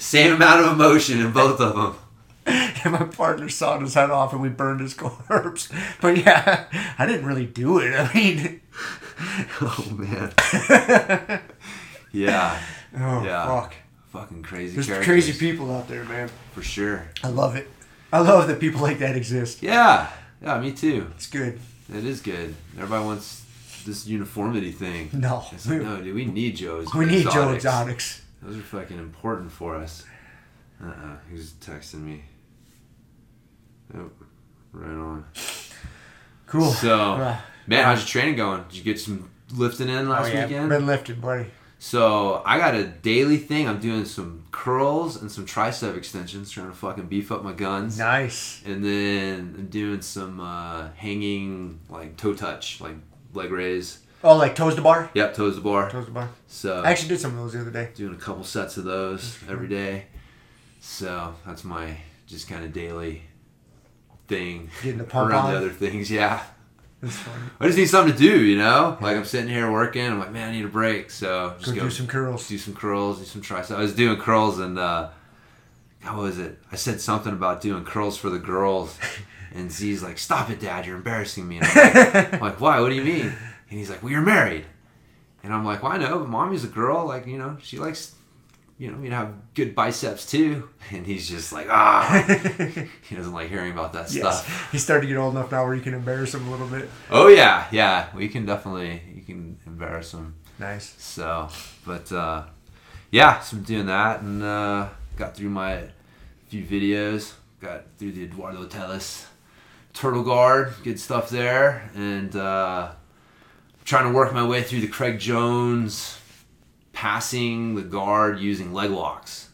same amount of emotion in both of them. And my partner sawed his head off, and we burned his corpse. But yeah, I didn't really do it. I mean, Oh man. yeah. oh Yeah. fuck. Fucking crazy. There's characters, crazy people out there, man. for sure. I love it. I love that people like that exist. Yeah, yeah, me too. It's good. It is good. Everybody wants this uniformity thing. No, It's like, no, dude, we need Joe's. we need Joe exotics. Exotics. Those are fucking important for us. Uh uh He was texting me. Oh, right on. Cool. So, Uh, man, how's your training going? Did you get some lifting in oh last yeah, weekend? been lifted, buddy. So I got a daily thing. I'm doing some curls and some tricep extensions, trying to fucking beef up my guns. Nice. And then I'm doing some uh, hanging like toe touch, like leg raise. Oh, like toes to bar. Yep, toes to bar. Toes to bar. So I actually did some of those the other day. doing a couple sets of those every day. So that's my just kind of daily thing. Getting the pump around on. the other things, yeah. I just need something to do, you know. Like I'm sitting here working. I'm like, man, I need a break. So just Go do some curls. do some curls, do some triceps. I was doing curls and uh, how was it? I said something about doing curls for the girls, and Z's like, "Stop it, Dad! You're embarrassing me." And I'm like, I'm like, why? What do you mean? And he's like, "Well, you're married." And I'm like, well, I know, but mommy's a girl. Like, you know, she likes, you know, you have good biceps too. And he's just like, ah, he doesn't like hearing about that Yes. stuff. He's starting to get old enough now where you can embarrass him a little bit. Oh yeah, yeah. We can definitely, you can embarrass him. Nice. So, but uh, yeah, so I'm doing that and uh, got through my few videos. Got through the Eduardo Telles Turtle Guard, good stuff there, and uh, trying to work my way through the Craig Jones passing the guard using leg locks.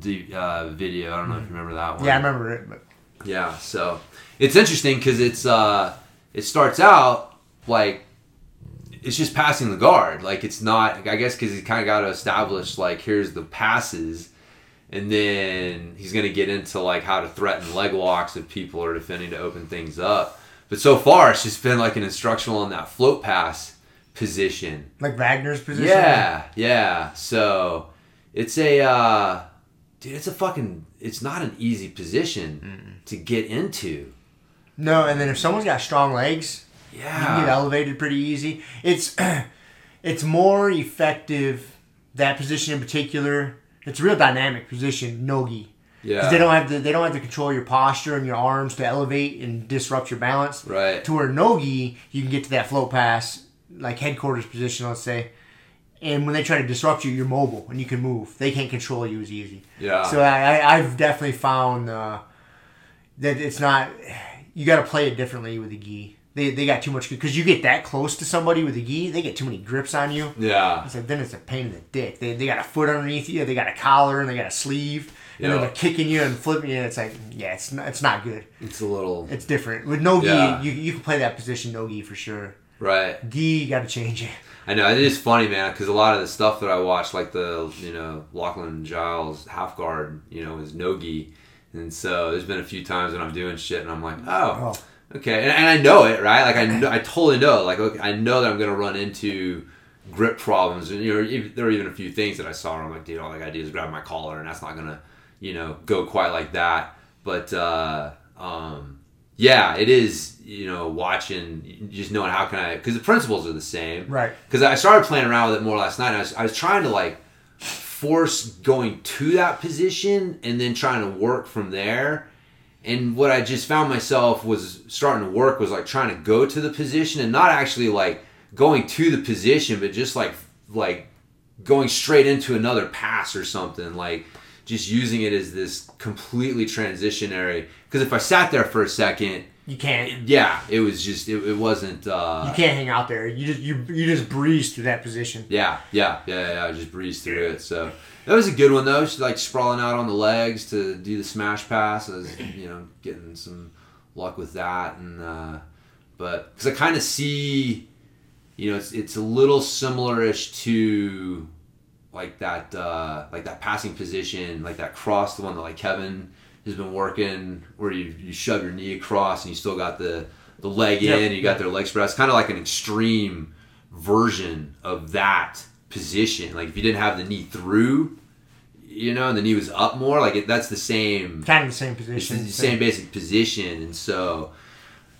The uh, video, I don't know if you remember that one. Yeah, I remember it. But Yeah, so it's interesting because it's uh, it starts out like it's just passing the guard. Like it's not. I guess because he kind of got to establish like here's the passes, and then he's gonna get into like how to threaten leg locks if people are defending to open things up. But so far, it's just been like an instructional on that float pass position. like Wagner's position. Yeah, yeah. So it's a uh dude, it's a fucking it's not an easy position to get into. No, and then if someone's got strong legs, yeah. you can get elevated pretty easy. It's it's more effective that position in particular. It's a real dynamic position, nogi. Yeah. They don't have to they don't have to control your posture and your arms to elevate and disrupt your balance. Right. To where nogi, you can get to that float pass, like headquarters position, let's say. And when they try to disrupt you, you're mobile and you can move. They can't control you as easy. Yeah. So I, I've definitely found uh, that it's not. You got to play it differently with the gi. They, they got too much because you get that close to somebody with a gi, they get too many grips on you. yeah. So then it's a pain in the dick. They, they got a foot underneath you, they got a collar, and they got a sleeve, and then Yeah. they're kicking you and flipping you. And it's like, yeah, it's not, it's not good. It's a little It's different with no gi. Yeah. You, you can play that position no gi for sure. Right. Gi, you got to change it. I know it is funny, man, because a lot of the stuff that I watch, like the you know Lachlan Giles half guard, you know, is nogi, and so there's been a few times when I'm doing shit and I'm like, oh, Oh. okay, and, and I know it, right? Like I know, I totally know, like okay, I know that I'm gonna run into grip problems, and you know, there are even a few things that I saw where I'm like, dude, all I gotta do is grab my collar, and that's not gonna, you know, go quite like that. But uh, um, yeah, it is, you know, watching, just knowing how can I, because the principles are the same, Right. because I started playing around with it more last night. And I was, I was trying to like force going to that position and then trying to work from there. And what I just found myself was starting to work was like trying to go to the position and not actually like going to the position, but just like like going straight into another pass or something. Like just using it as this completely transitionary. Because if I sat there for a second, You can't. yeah, it was just it, it wasn't. uh You can't hang out there. You just you you just breeze through that position. Yeah, yeah, yeah, yeah. I just breeze through it. So that was a good one though. Just like sprawling out on the legs to do the smash pass. I was, you know, getting some luck with that, and uh, but because I kind of see, you know, it's it's a little similar-ish to like that uh, like that passing position, like that cross, the one that like Kevin has been working, where you you shove your knee across and you still got the the leg Yep. in, you got their leg spread. It's kind of like an extreme version of that position. Like if you didn't have the knee through, you know, and the knee was up more, like it, that's the same Kind of the same it's position. the same basic position, and so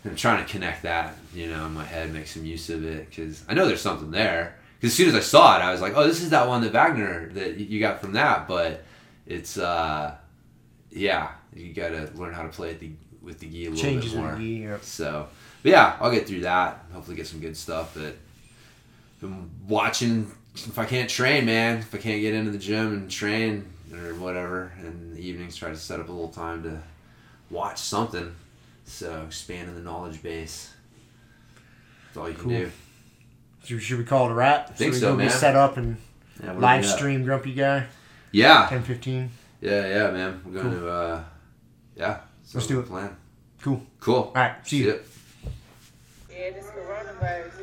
I'm trying to connect that, you know, in my head, make some use of it because I know there's something there. As soon as I saw it, I was like, oh, this is that one that Wagner that you got from that, but it's uh, yeah, you got to learn how to play it the, with the gi a little Changes bit more. the gi. Yep. So, but yeah, I'll get through that. Hopefully, get some good stuff. But been watching. If I can't train, man, if I can't get into the gym and train or whatever, in the evenings, try to set up a little time to watch something. So expanding the knowledge base. That's all you can do. Should, should we call it a wrap? think we so, go get man. set up and Yeah, live we got? stream Grumpy Guy Yeah, 10 15. yeah, yeah, man. We're going to, uh, yeah. Let's do like it. a Plan. Cool. Cool. All right. See you. ya. Yeah, this coronavirus,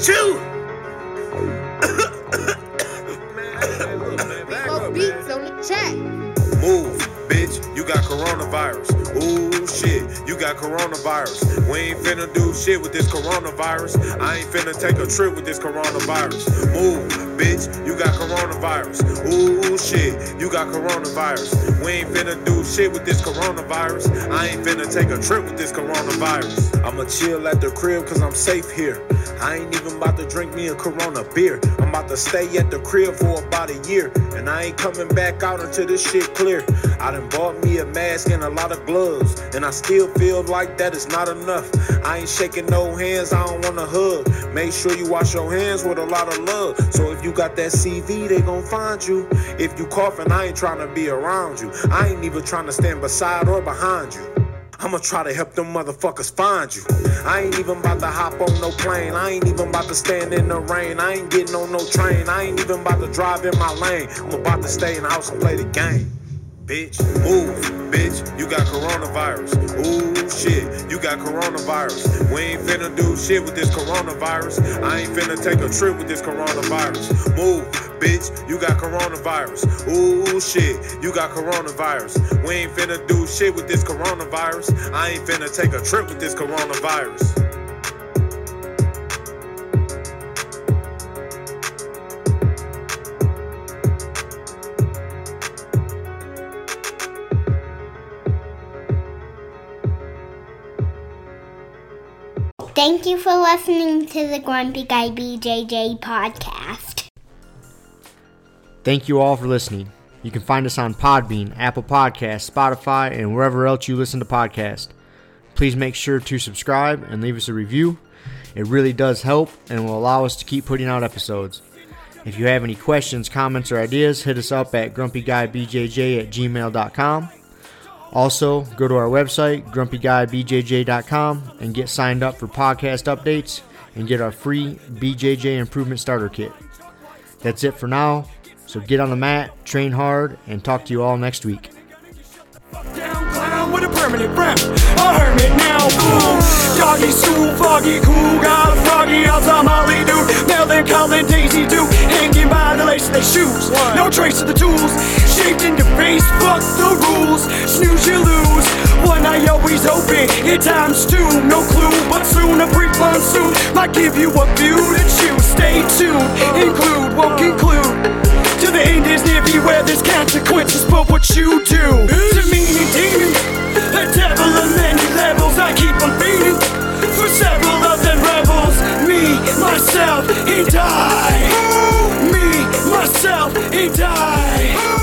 Achoo! Big Mo beats on the track. Got coronavirus. Ooh, shit. you got coronavirus. We ain't finna do shit with this coronavirus. I ain't finna take a trip with this coronavirus. Move, bitch, you got coronavirus. Ooh, shit, you got coronavirus. We ain't finna do shit with this coronavirus. I ain't finna take a trip with this coronavirus. I'ma chill at the crib cause I'm safe here. I ain't even about to drink me a Corona beer. I'm about to stay at the crib for about a year. And I ain't coming back out until this shit clear. I done bought me mask and a lot of gloves. And I still feel like that is not enough. I ain't shaking no hands, I don't wanna hug. Make sure you wash your hands with a lot of love. So if you got that CV, they gon' find you. If you coughing, I ain't trying to be around you. I ain't even trying to stand beside or behind you. I'ma try to help them motherfuckers find you. I ain't even about to hop on no plane. I ain't even about to stand in the rain. I ain't getting on no train. I ain't even about to drive in my lane. I'm about to stay in the house and play the game. Bitch, move, bitch, you got coronavirus. Ooh, shit, you got coronavirus. We ain't finna do shit with this coronavirus. I ain't finna take a trip with this coronavirus. Move, bitch, you got coronavirus. Ooh, shit, you got coronavirus. We ain't finna do shit with this coronavirus. I ain't finna take a trip with this coronavirus. Thank you for listening to the Grumpy Guy BJJ podcast. Thank you all for listening. You can find us on Podbean, Apple Podcasts, Spotify, and wherever else you listen to podcasts. Please make sure to subscribe and leave us a review. It really does help and will allow us to keep putting out episodes. If you have any questions, comments, or ideas, hit us up at grumpyguybjj at gmail.com. Also, go to our website, grumpyguybjj.com, and get signed up for podcast updates and get our free BJJ Improvement Starter Kit. That's it for now. So get on the mat, train hard, and talk to you all next week. Down with a permanent frown. A hermit now, boom. Doggy stool, foggy cool, got a froggy outside Molly dude. Melvin, Colin, Daisy do, hanging by the lace of their shoes. No trace of the tools, shaped into face, fuck the rules. Snooze, you lose. One eye always open, in times two, no clue. But soon a brief monsoon might give you a view to choose. Stay tuned, include, won't conclude. To the end is near, beware there's consequences for what you do. To me, demon, a devil of many levels. I keep on feeding for several of them rebels. Me, myself, and I. Me, myself, and I.